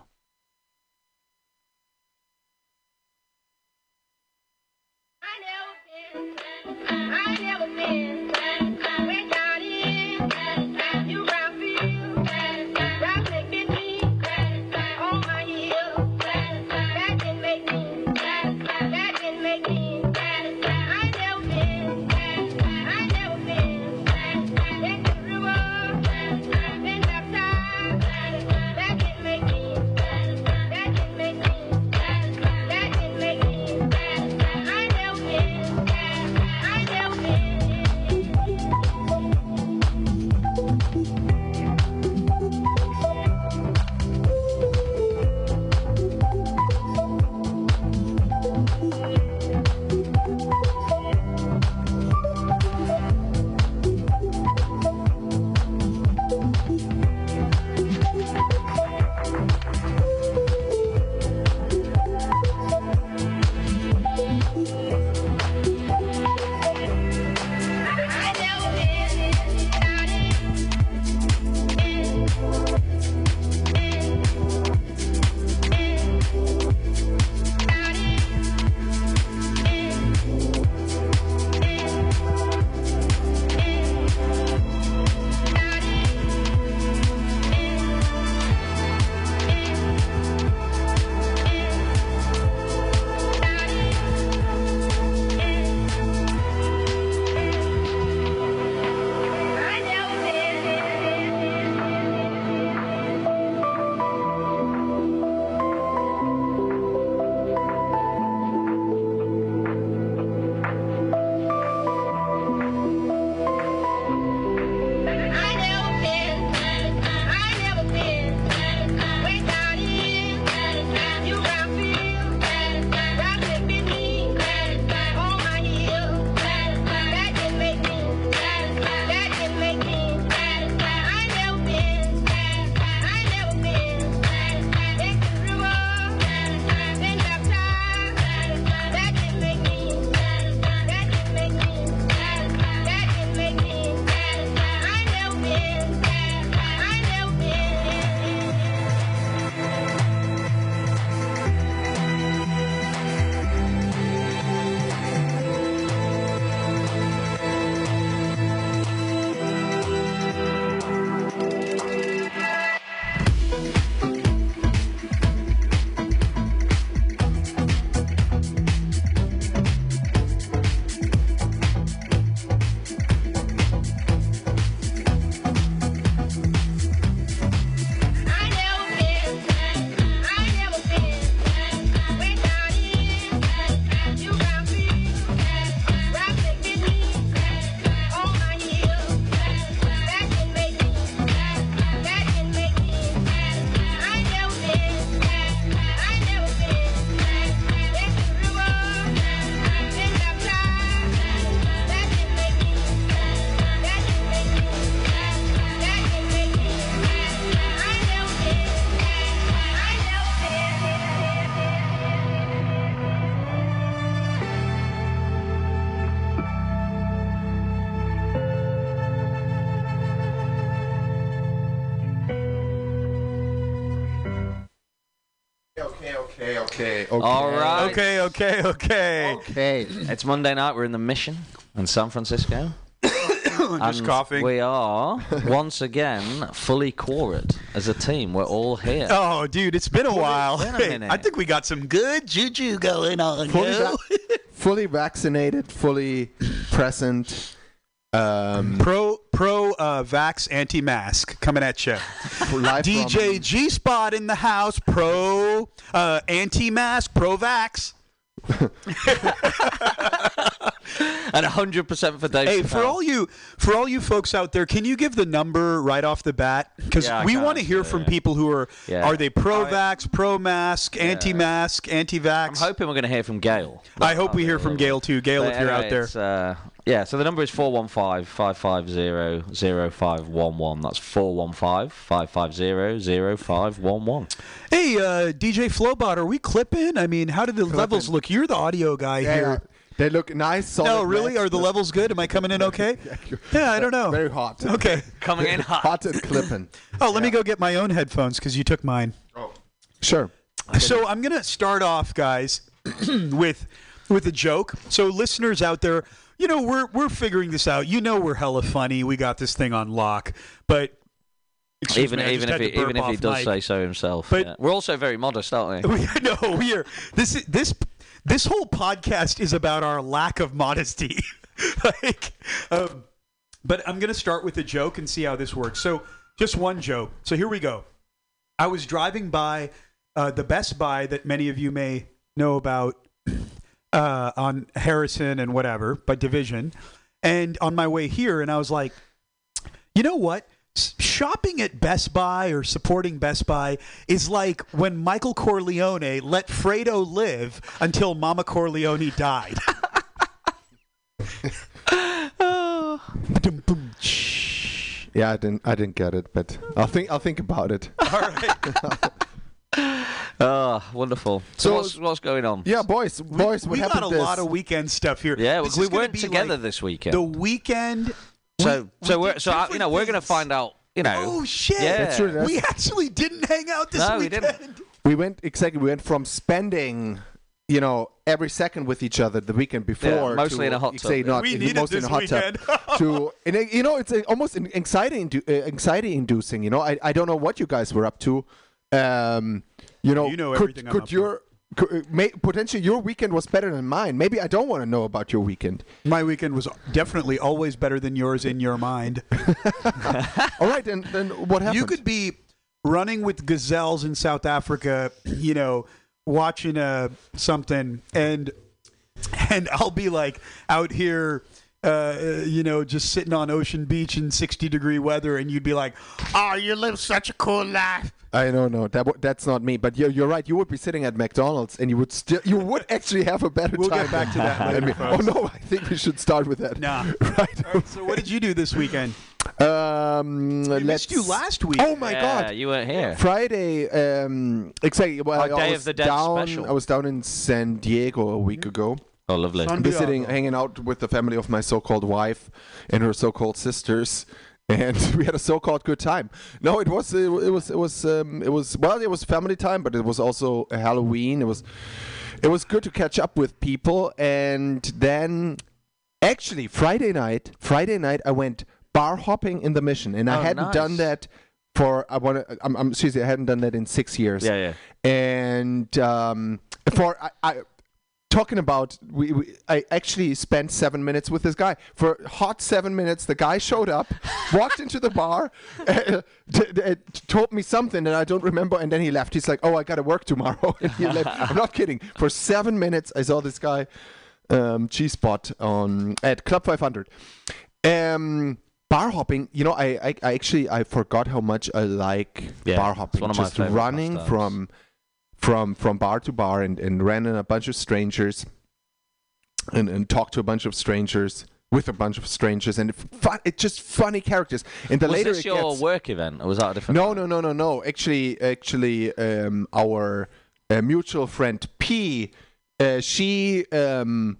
Okay, okay. All right. Okay, okay, okay. Okay. It's Monday night. We're in the Mission in San Francisco. Just And coughing. We are once again fully quorate as a team. We're all here. Oh, dude, it's been a while. been a Hey, minute. I think we got some good juju going on. Fully, yo. va- fully vaccinated, fully present. Um, pro pro uh, vax anti mask coming at you. DJ G Spot in the house. Pro uh, anti mask. Pro vax. and 100% for Dave. Hey, for all you for all you folks out there, can you give the number right off the bat? Because Yeah, we want to hear from people who are Yeah. are they pro vax, pro mask, anti mask, anti vax? I'm hoping we're going to hear from Gail. I hope we hear from Gail too. Gail, But if you're anyway, out there. it's, uh, yeah, so the number is 415-550-0511. That's 415-550-0511. Hey, uh, DJ Flowbot, are we clipping? I mean, how do the levels look? You're the audio guy Yeah, here. They look nice. Solid No, really? match. Are the levels good? Am I coming in okay? Yeah, I don't know. Very hot. Okay. Coming in hot. Hot and clipping. Oh, let me go get my own headphones because you took mine. Oh, sure. So I'm gonna start off, guys, with with a joke. So listeners out there, you know we're we're figuring this out. You know we're hella funny. We got this thing on lock, but Even me, even if he, even if he does mic. say so himself. But- yeah. We're also very modest, aren't we? We, no, we are. This this this whole podcast is about our lack of modesty. like, um, but I'm gonna start with a joke and see how this works. So, just one joke. So here we go. I was driving by uh, the Best Buy that many of you may know about uh, on Harrison and whatever by division, and on my way here, and I was like, you know what? Shopping at Best Buy or supporting Best Buy is like when Michael Corleone let Fredo live until Mama Corleone died. oh. Yeah, I didn't. I didn't get it, but I'll think. I'll think about it. Oh, wonderful. So, So- what's what's going on? Yeah, boys, boys, what we got a this? lot of weekend stuff here. Yeah, This we is gonna weren't be together like this weekend. The weekend. so we- so we we're so uh, you know we're going to find out. You know. Oh shit! Yeah. That's true, that's- We actually didn't hang out this No, we weekend. didn't. We went exactly. We went from spending, you know, every second with each other the weekend before, mostly to, in a hot tub. Say not We in- needed mostly in a hot weekend. tub. to and, uh, you know, it's uh, almost anxiety indu- uh, anxiety inducing. You know, I I don't know what you guys were up to. Um, you know, You know could, could your could, uh, may, potentially your weekend was better than mine. Maybe I don't want to know about your weekend. My weekend was definitely always better than yours in your mind. All right, then then what happened? You could be running with gazelles in South Africa, you know, watching uh, something, and and I'll be like out here. Uh, you know, just sitting on Ocean Beach in 60 degree weather, and you'd be like, "Oh, you live such a cool life." I don't know that w- that's not me, but you're, you're right. You would be sitting at McDonald's, and you would still you would actually have a better We'll time. get back to that later, me. Oh no, I think we should start with that. Nah. Right. All right, so, what did you do this weekend? Um, We let's, missed you last week. Oh my God. yeah, God! you weren't here. Friday, um, exactly. Well, Our I Day was of the Dead down. special. I was down in San Diego a week ago. Oh, lovely. Sun- visiting, Diego. hanging out with the family of my so-called wife and her so-called sisters, and we had a so-called good time. No, it was it, was it was um, it was well, it was family time, but it was also a Halloween. It was it was good to catch up with people, and then actually Friday night, Friday night, I went bar hopping in the Mission, and I Oh, hadn't done that. For I want to, I'm, I'm seriously, I hadn't done that in six years Yeah, yeah. and um, for I, I talking about we, we I actually spent seven minutes with this guy for hot seven minutes. The guy showed up, walked into the bar, uh, t- t- told me something that I don't remember, and then he left. He's like, "Oh, I got to work tomorrow." and he left. I'm not kidding. For seven minutes, I saw this guy um, G Spot on at Club 500. Um, bar hopping, you know, I, I, I actually I forgot how much I like Yeah, bar it's hopping. one of Just favorite running pastimes. from from from bar to bar and, and ran in a bunch of strangers and, and talked to a bunch of strangers with a bunch of strangers and fun, it's just funny characters. And the was later this it your gets, work event, or was that a different? no, no, no, no, no. Actually, actually, um, our uh, mutual friend P, uh, she um,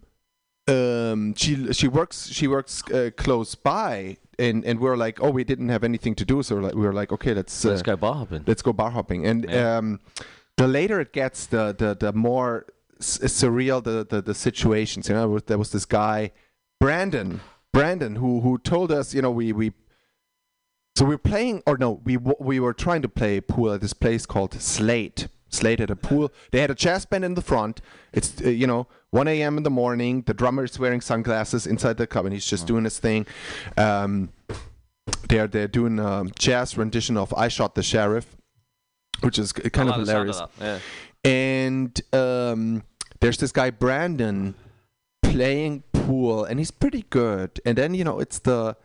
um, she she works she works uh, close by, and and we're like, oh, we didn't have anything to do, so we're like, we were like, okay, let's uh, Let's go bar hopping. Let's go bar hopping, and Yeah. um, the later it gets, the the the more s- surreal the, the the situations. You know, there was this guy, Brandon, Brandon, who who told us, you know, we we. So we're playing, or no, we we were trying to play pool at this place called Slate. Slate at a pool. They had a jazz band in the front. It's uh, you know 1 a.m. in the morning. The drummer is wearing sunglasses inside the club, and he's just doing his thing. Um, they're they're doing a jazz rendition of "I Shot the Sheriff," which is kind of sound hilarious. yeah. And um, there's this guy Brandon playing pool, and he's pretty good. And then you know it's the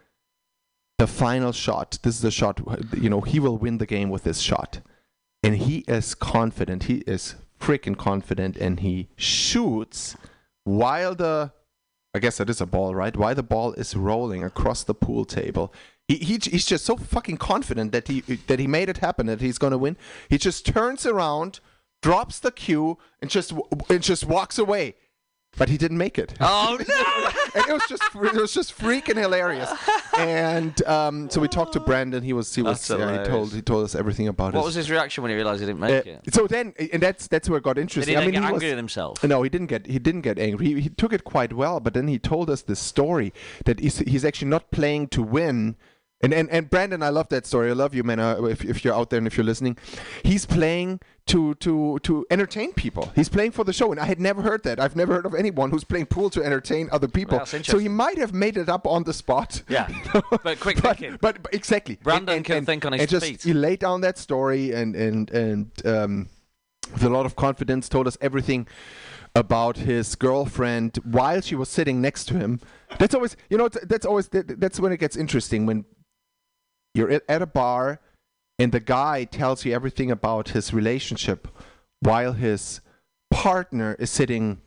the final shot. This is the shot. You know he will win the game with this shot, and he is confident. He is freaking confident, and he shoots while the I guess that is a ball, right? While the ball is rolling across the pool table. He, he he's just so fucking confident that he that he made it happen that he's gonna win. He just turns around, drops the cue, and just and just walks away. But he didn't make it. Oh no! and it was just it was just freaking hilarious. And um, so we talked to Brandon. He was he was yeah, he told he told us everything about it. What his was his reaction when he realised he didn't make uh, it? So then, and that's that's where it got Did interesting. he then I mean, get he angry was, at himself? No, he didn't get he didn't get angry. He, he took it quite well, but then he told us this story that he's, he's actually not playing to win. And, and and Brandon, I love that story. I love you, man. Uh, if, if you're out there and if you're listening, he's playing to to to entertain people. He's playing for the show, and I had never heard that. I've never heard of anyone who's playing pool to entertain other people. Well, so he might have made it up on the spot. Yeah, but quick but, thinking. But, but exactly, Brandon can think on his and just, feet. He laid down that story and and and um, with a lot of confidence told us everything about his girlfriend while she was sitting next to him. That's always, you know, that's always that's when it gets interesting when you're at, a bar and the guy tells you everything about his relationship while his partner is sitting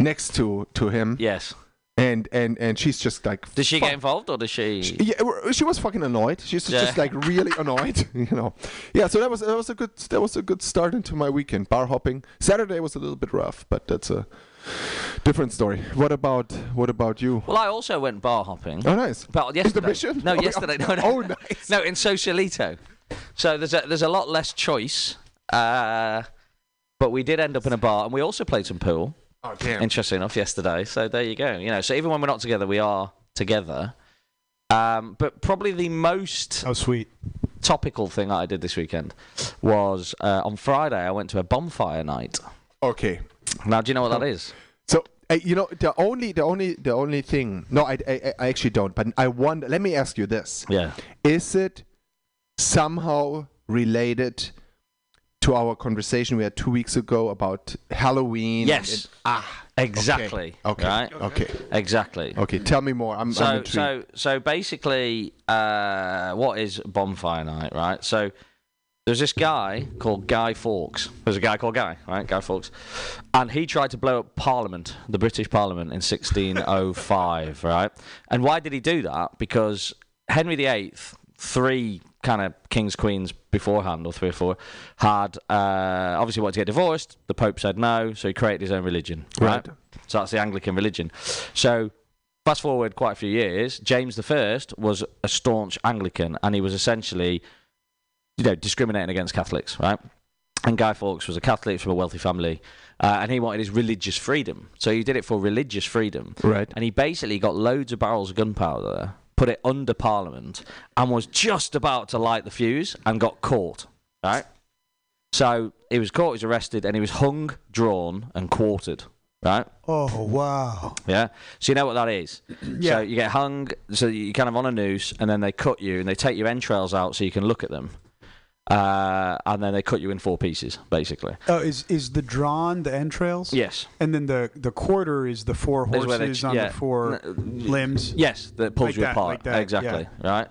next to to him. Yes. And and and she's just like Does she fuck- get involved or does she? yeah, she was fucking annoyed. She's Yeah. just like really annoyed, you know. Yeah, so that was that was a good that was a good start into my weekend. Bar hopping. Saturday was a little bit rough, but that's a different story. What about what about you? Well, I also went bar hopping. Oh, nice. But yesterday. Mission? No, Oh, yesterday. No, no. oh, nice. No, in Sausalito. So there's a there's a lot less choice. Uh, but we did end up in a bar, and we also played some pool. Oh damn. Interesting enough, yesterday. So there you go. You know, so even when we're not together, we are together. Um, but probably the most oh sweet topical thing I did this weekend was uh, on Friday. I went to a bonfire night. Okay. Now, do you know what that is? So uh, you know the only the only the only thing. No, I, I I actually don't. But I wonder. Let me ask you this. Yeah. Is it somehow related to our conversation we had two weeks ago about Halloween? Yes. ah. Exactly. Okay. Right. Okay. Exactly. Okay. Tell me more. I'm, I'm so so so basically, uh, what is bonfire night, right? So there's this guy called Guy Fawkes. There's a guy called Guy, right? Guy Fawkes, and he tried to blow up Parliament, the British Parliament, in 1605, right? And why did he do that? Because Henry VIII, three kind of kings queens beforehand, or three or four, had uh, obviously wanted to get divorced. The Pope said no, so he created his own religion, right? Right. So that's the Anglican religion. So fast forward quite a few years, James I was a staunch Anglican, and he was essentially, you know, discriminating against Catholics, right? And Guy Fawkes was a Catholic from a wealthy family, uh, and he wanted his religious freedom. So he did it for religious freedom, Right. And he basically got loads of barrels of gunpowder, put it under Parliament, and was just about to light the fuse, and got caught, right? So he was caught, he was arrested, and he was hung, drawn, and quartered, right? Oh wow. Yeah. So you know what that is. Yeah. So you get hung. So you kind of on a noose, and then they cut you, and they take your entrails out so you can look at them, uh, and then they cut you in four pieces, basically. Oh, is is the drawn the entrails? Yes. And then the the quarter is the four they horses ch- on yeah. the four N- limbs. Yes, that pulls Like you that, apart. like that, exactly. Right.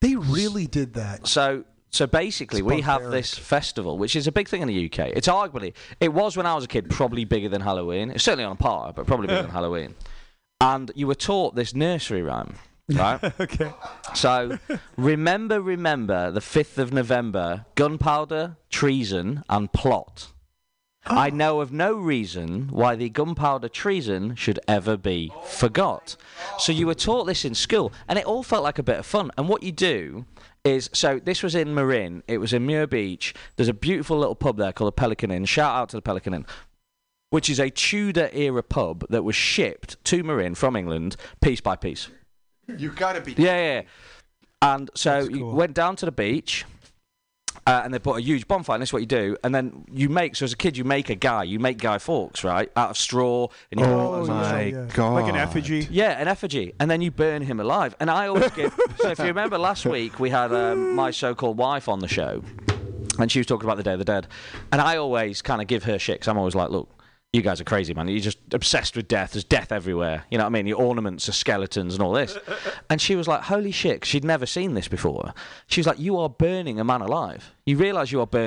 They really did that. So so basically, It's we have this festival, which is a big thing in the UK. It's arguably it was when I was a kid, probably bigger than Halloween. It's certainly on par, but probably bigger than Halloween. And you were taught this nursery rhyme, right? okay. So remember, remember the fifth of November: gunpowder, treason, and plot. I know of no reason why the gunpowder treason should ever be forgot. So you were taught this in school, and it all felt like a bit of fun. And what you do is so this was in Marin. It was in Muir Beach. There's a beautiful little pub there called the Pelican Inn. Shout out to the Pelican Inn. Which is a Tudor era pub that was shipped to Marin from England piece by piece. You gotta be. Yeah, yeah. yeah. And so you went down to the beach, uh, and they put a huge bonfire. And this is what you do. And then you make. So as a kid, you make a guy. You make Guy Fawkes, right, out of straw. And you Oh my god! Like an effigy. yeah, an effigy, and then you burn him alive. And I always give. so if you remember last week, we had um, my so-called wife on the show, and she was talking about the Day of the Dead, and I always kind of give her shit 'cause I'm always like, look. You guys are crazy, man. You're just obsessed with death. There's death everywhere. You know what I mean? Your ornaments are skeletons and all this. And she was like, holy shit, 'cause she'd never seen this before. She was like, you are burning a man alive. You realise you are burning.